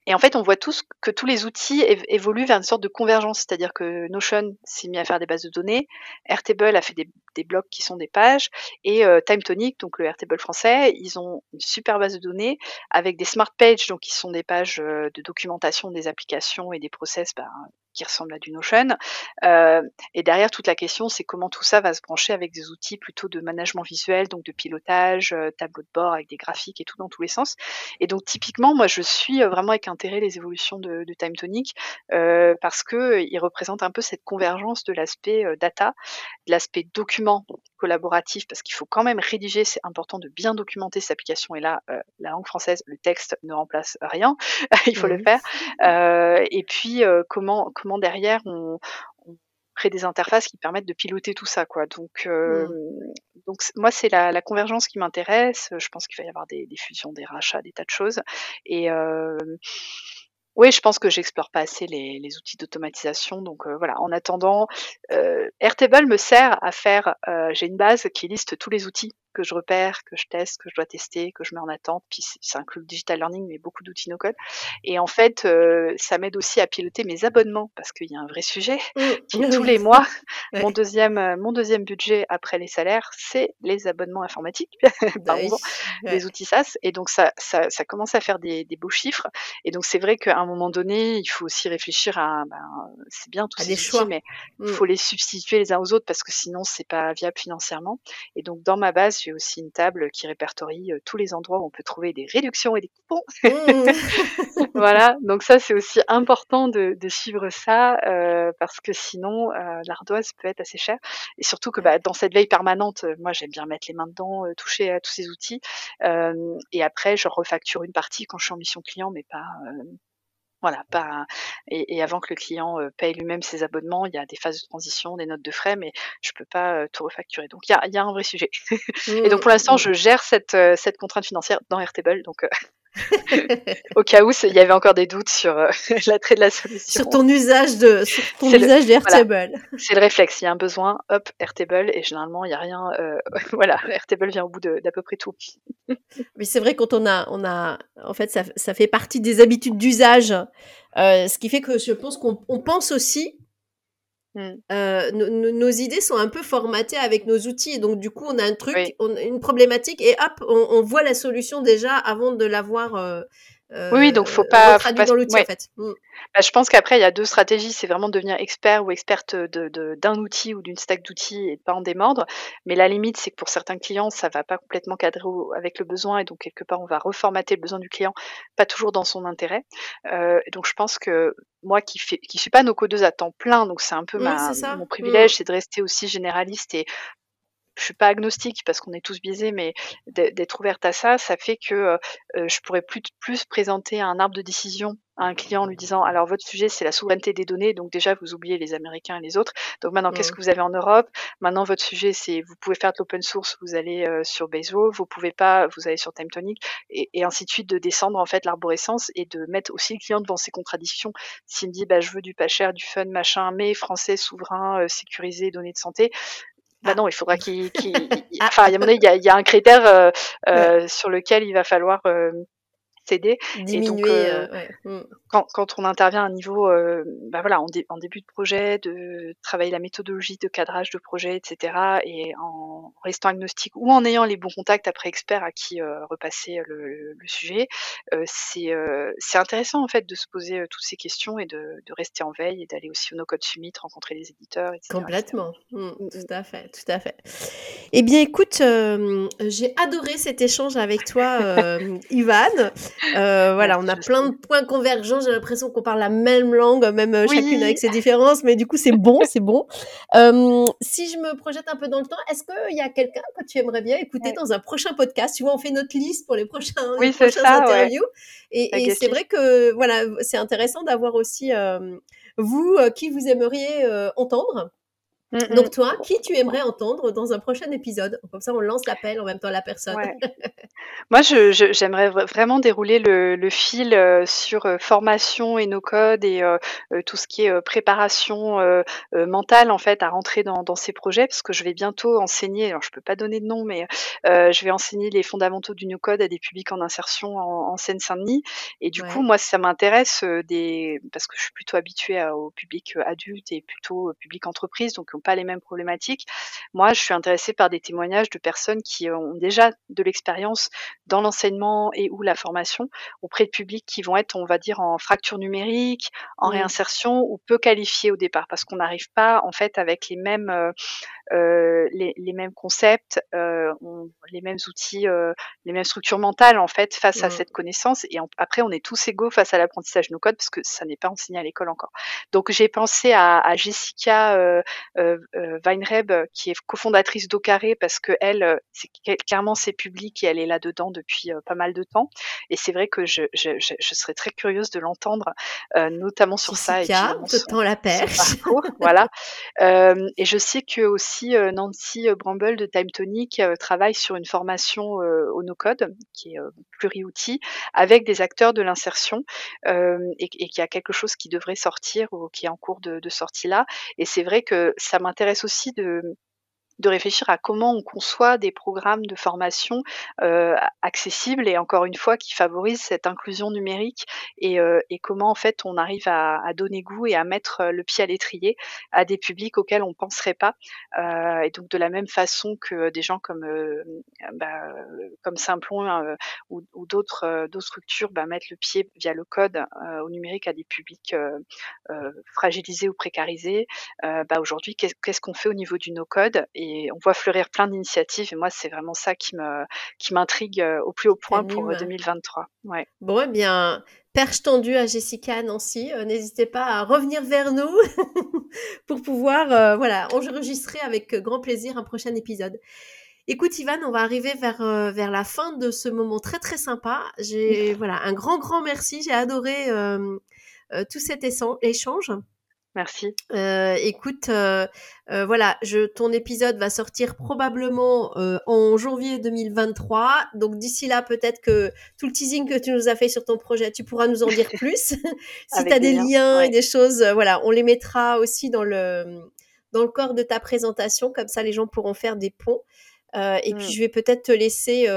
Et en fait, on voit tous que tous les outils évoluent vers une sorte de convergence, c'est-à-dire que Notion s'est mis à faire des bases de données, Airtable a fait des, blocs qui sont des pages, et euh, TimeTonic, donc le Airtable français, ils ont une super base de données avec des smart pages, donc qui sont des pages euh, de documentation des applications et des process ben, qui ressemble à du Notion. Euh, et derrière, toute la question, c'est comment tout ça va se brancher avec des outils plutôt de management visuel, donc de pilotage, tableau de bord avec des graphiques et tout dans tous les sens. Et donc, typiquement, moi, je suis vraiment avec intérêt les évolutions de, de TimeTonic euh, parce que il représente un peu cette convergence de l'aspect data, de l'aspect document collaboratif, parce qu'il faut quand même rédiger, c'est important de bien documenter cette application. Et là, euh, la langue française, le texte ne remplace rien, il faut le faire. Euh, et puis, comment comment derrière on, crée des interfaces qui permettent de piloter tout ça, quoi. Donc, euh, mmh. donc moi, c'est la, la, convergence qui m'intéresse. Je pense qu'il va y avoir des, des, fusions, des rachats, des tas de choses. Et euh, oui, je pense que j'explore pas assez les, outils d'automatisation. Donc euh, voilà, en attendant, euh, Airtable me sert à faire. Euh, j'ai une base qui liste tous les outils que je repère, que je teste, que je dois tester, que je mets en attente. Puis ça inclut le digital learning, mais beaucoup d'outils no-code. Et en fait, euh, ça m'aide aussi à piloter mes abonnements parce qu'il y a un vrai sujet mmh. qui tous les mois, mon deuxième, euh, mon deuxième budget après les salaires, c'est les abonnements informatiques, bah les outils SaaS. Et donc ça, ça, ça commence à faire des, des beaux chiffres. Et donc c'est vrai qu'à un moment donné, il faut aussi réfléchir à, ben, c'est bien tous ces outils, choix. mais il mmh. faut les substituer les uns aux autres parce que sinon c'est pas viable financièrement. Et donc dans ma base, j'ai aussi une table qui répertorie tous les endroits où on peut trouver des réductions et des coupons. Mmh. voilà, donc ça c'est aussi important de, de suivre ça euh, parce que sinon euh, l'ardoise peut être assez chère et surtout que bah, dans cette veille permanente, moi j'aime bien mettre les mains dedans, euh, toucher à tous ces outils et après je refacture une partie quand je suis en mission client, mais pas voilà, pas et, et, avant que le client euh, paye lui-même ses abonnements, il y a des phases de transition, des notes de frais, mais je peux pas euh, tout refacturer. Donc il y a, y a, un vrai sujet. et donc pour l'instant, mmh. je gère cette, euh, cette contrainte financière dans Airtable. Donc au cas où il y avait encore des doutes sur euh, l'attrait de la solution. Sur ton usage de, sur ton usage le, Airtable. C'est le réflexe. Il y a un besoin, hop, Airtable, et généralement il n'y a rien. Euh, voilà, Airtable vient au bout d'à peu près tout. Mais c'est vrai quand on a, on a, en fait, ça, ça fait partie des habitudes d'usage, euh, ce qui fait que je pense qu'on pense aussi Mmh. Euh, nos idées sont un peu formatées avec nos outils. Donc, du coup, on a un truc, on une problématique et hop, on, on, voit la solution déjà avant de l'avoir euh, oui, donc faut pas, faut pas dans l'outil en fait. Mmh. Bah, je pense qu'après il y a deux stratégies, c'est vraiment de devenir expert ou experte de, d'un outil ou d'une stack d'outils et de pas en démordre. Mais la limite, c'est que pour certains clients, ça va pas complètement cadrer avec le besoin et donc quelque part on va reformater le besoin du client, pas toujours dans son intérêt. Euh, donc je pense que moi qui qui suis pas no codeuse à temps plein, donc c'est un peu ma, mon privilège, mmh. c'est de rester aussi généraliste et je suis pas agnostique parce qu'on est tous biaisés, mais d'être ouverte à ça, ça fait que euh, euh, je pourrais plus, plus présenter un arbre de décision à un client en lui disant alors votre sujet c'est la souveraineté des données, donc déjà vous oubliez les Américains et les autres. Donc maintenant qu'est-ce mmh. que vous avez en Europe? Maintenant votre sujet c'est vous pouvez faire de l'open source, vous allez euh, sur Bezos, vous pouvez pas, vous allez sur TimeTonic et, et ainsi de suite de descendre en fait l'arborescence et de mettre aussi le client devant ses contradictions. S'il me dit bah je veux du pas cher, du fun machin, mais français souverain, sécurisé, données de santé, bah non, il faudra qu'il. Ah. enfin, il y, a, il y a un critère euh, euh, sur lequel il va falloir euh, Diminuer, euh, euh, mm. quand, quand, on intervient à un niveau, euh, bah voilà, en, en, début de projet, de travailler la méthodologie de cadrage de projet, etc., et en restant agnostique ou en ayant les bons contacts après experts à qui repasser le, le sujet, c'est intéressant en fait de se poser toutes ces questions et de, de rester en veille et d'aller aussi au No Code Summit, rencontrer les éditeurs, etc. Complètement, mm, mm, tout à fait, tout à fait. Eh bien, écoute, j'ai adoré cet échange avec toi, Ivan. Euh, voilà, on a plein de points convergents. J'ai l'impression qu'on parle la même langue, même euh, chacune avec ses différences, mais du coup, c'est bon, c'est bon. Euh, si je me projette un peu dans le temps, est-ce qu'il y a quelqu'un que tu aimerais bien écouter dans un prochain podcast? Tu vois, on fait notre liste pour les prochains, oui, prochaines interviews. Et, et c'est vrai que voilà, c'est intéressant d'avoir aussi vous qui vous aimeriez entendre. Mm, Donc mm. toi, qui tu aimerais entendre dans un prochain épisode? Comme ça, on lance l'appel en même temps à la personne. Moi, j'aimerais vraiment dérouler le, fil euh, sur euh, formation et nos codes et euh, tout ce qui est préparation mentale en fait à rentrer dans, ces projets parce que je vais bientôt enseigner. Alors, je peux pas donner de nom, mais je vais enseigner les fondamentaux du no code à des publics en insertion en, Seine-Saint-Denis. Et du coup, moi, ça m'intéresse des parce que je suis plutôt habituée au public adulte et plutôt au public entreprise, donc pas les mêmes problématiques. Moi, je suis intéressée par des témoignages de personnes qui ont déjà de l'expérience dans l'enseignement et ou la formation auprès de publics qui vont être, on va dire, en fracture numérique, en réinsertion ou peu qualifiés au départ, parce qu'on n'arrive pas en fait avec les mêmes euh, les, les, mêmes concepts, euh, on, les mêmes outils, euh, les mêmes structures mentales en fait face à cette connaissance. Et après, on est tous égaux face à l'apprentissage no code parce que ça n'est pas enseigné à l'école encore. Donc j'ai pensé à, à Jessica euh, euh, Weinreb qui est cofondatrice d'Ocaré parce que elle, c'est clairement c'est public et elle est là dedans depuis pas mal de temps. Et c'est vrai que je, je, je, je, serais très curieuse de l'entendre, notamment sur ça. Et puis, la perche. voilà. et je sais que aussi euh, Nancy euh, Bramble de Time Tonic euh, travaille sur une formation au no-code qui est pluri-outil avec des acteurs de l'insertion et, et qui a quelque chose qui devrait sortir ou qui est en cours de sortie là. Et c'est vrai que ça m'intéresse aussi de de réfléchir à comment on conçoit des programmes de formation euh, accessibles et encore une fois qui favorisent cette inclusion numérique et, euh, comment en fait on arrive à, donner goût et à mettre euh, le pied à l'étrier à des publics auxquels on penserait pas et donc de la même façon que des gens comme bah, comme Simplon euh, ou, d'autres structures bah, mettent le pied via le code au numérique à des publics fragilisés ou précarisés bah, aujourd'hui qu'est-ce qu'on fait au niveau du no code et on voit fleurir plein d'initiatives. Et moi, c'est vraiment ça qui me qui m'intrigue euh, au plus haut point pour 2023. Euh, ouais. Bon, eh bien, perche tendue à Jessica, Nancy. Euh, n'hésitez pas à revenir vers nous pour pouvoir, voilà, enregistrer avec grand plaisir un prochain épisode. Écoute Ivan, on va arriver vers vers la fin de ce moment très très sympa. J'ai voilà un grand grand merci. J'ai adoré tout cet échange. Merci. Euh, écoute, euh, euh, voilà, je, ton épisode va sortir probablement en janvier 2023. Donc d'ici là, peut-être que tout le teasing que tu nous as fait sur ton projet, tu pourras nous en dire plus. si tu as des liens, et des choses, voilà, on les mettra aussi dans le dans le corps de ta présentation, comme ça les gens pourront faire des ponts. et puis mm. je vais peut-être te laisser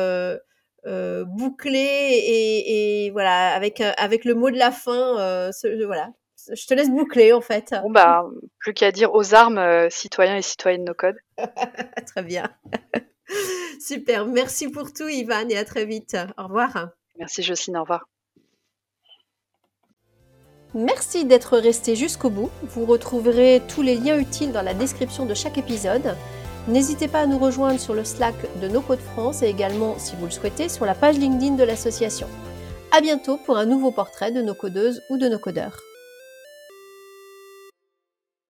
boucler et, et, voilà avec avec le mot de la fin. Ce, voilà, je te laisse boucler en fait. Bon bah, plus qu'à dire aux armes, euh, citoyens et citoyennes no code. très bien. Super. Merci pour tout, Ivan, et à très vite. Au revoir. Merci, Jocelyne. Au revoir. Merci d'être resté jusqu'au bout. Vous retrouverez tous les liens utiles dans la description de chaque épisode. N'hésitez pas à nous rejoindre sur le Slack de No Code France et également, si vous le souhaitez, sur la page LinkedIn de l'association. À bientôt pour un nouveau portrait de nos codeuses ou de nos codeurs.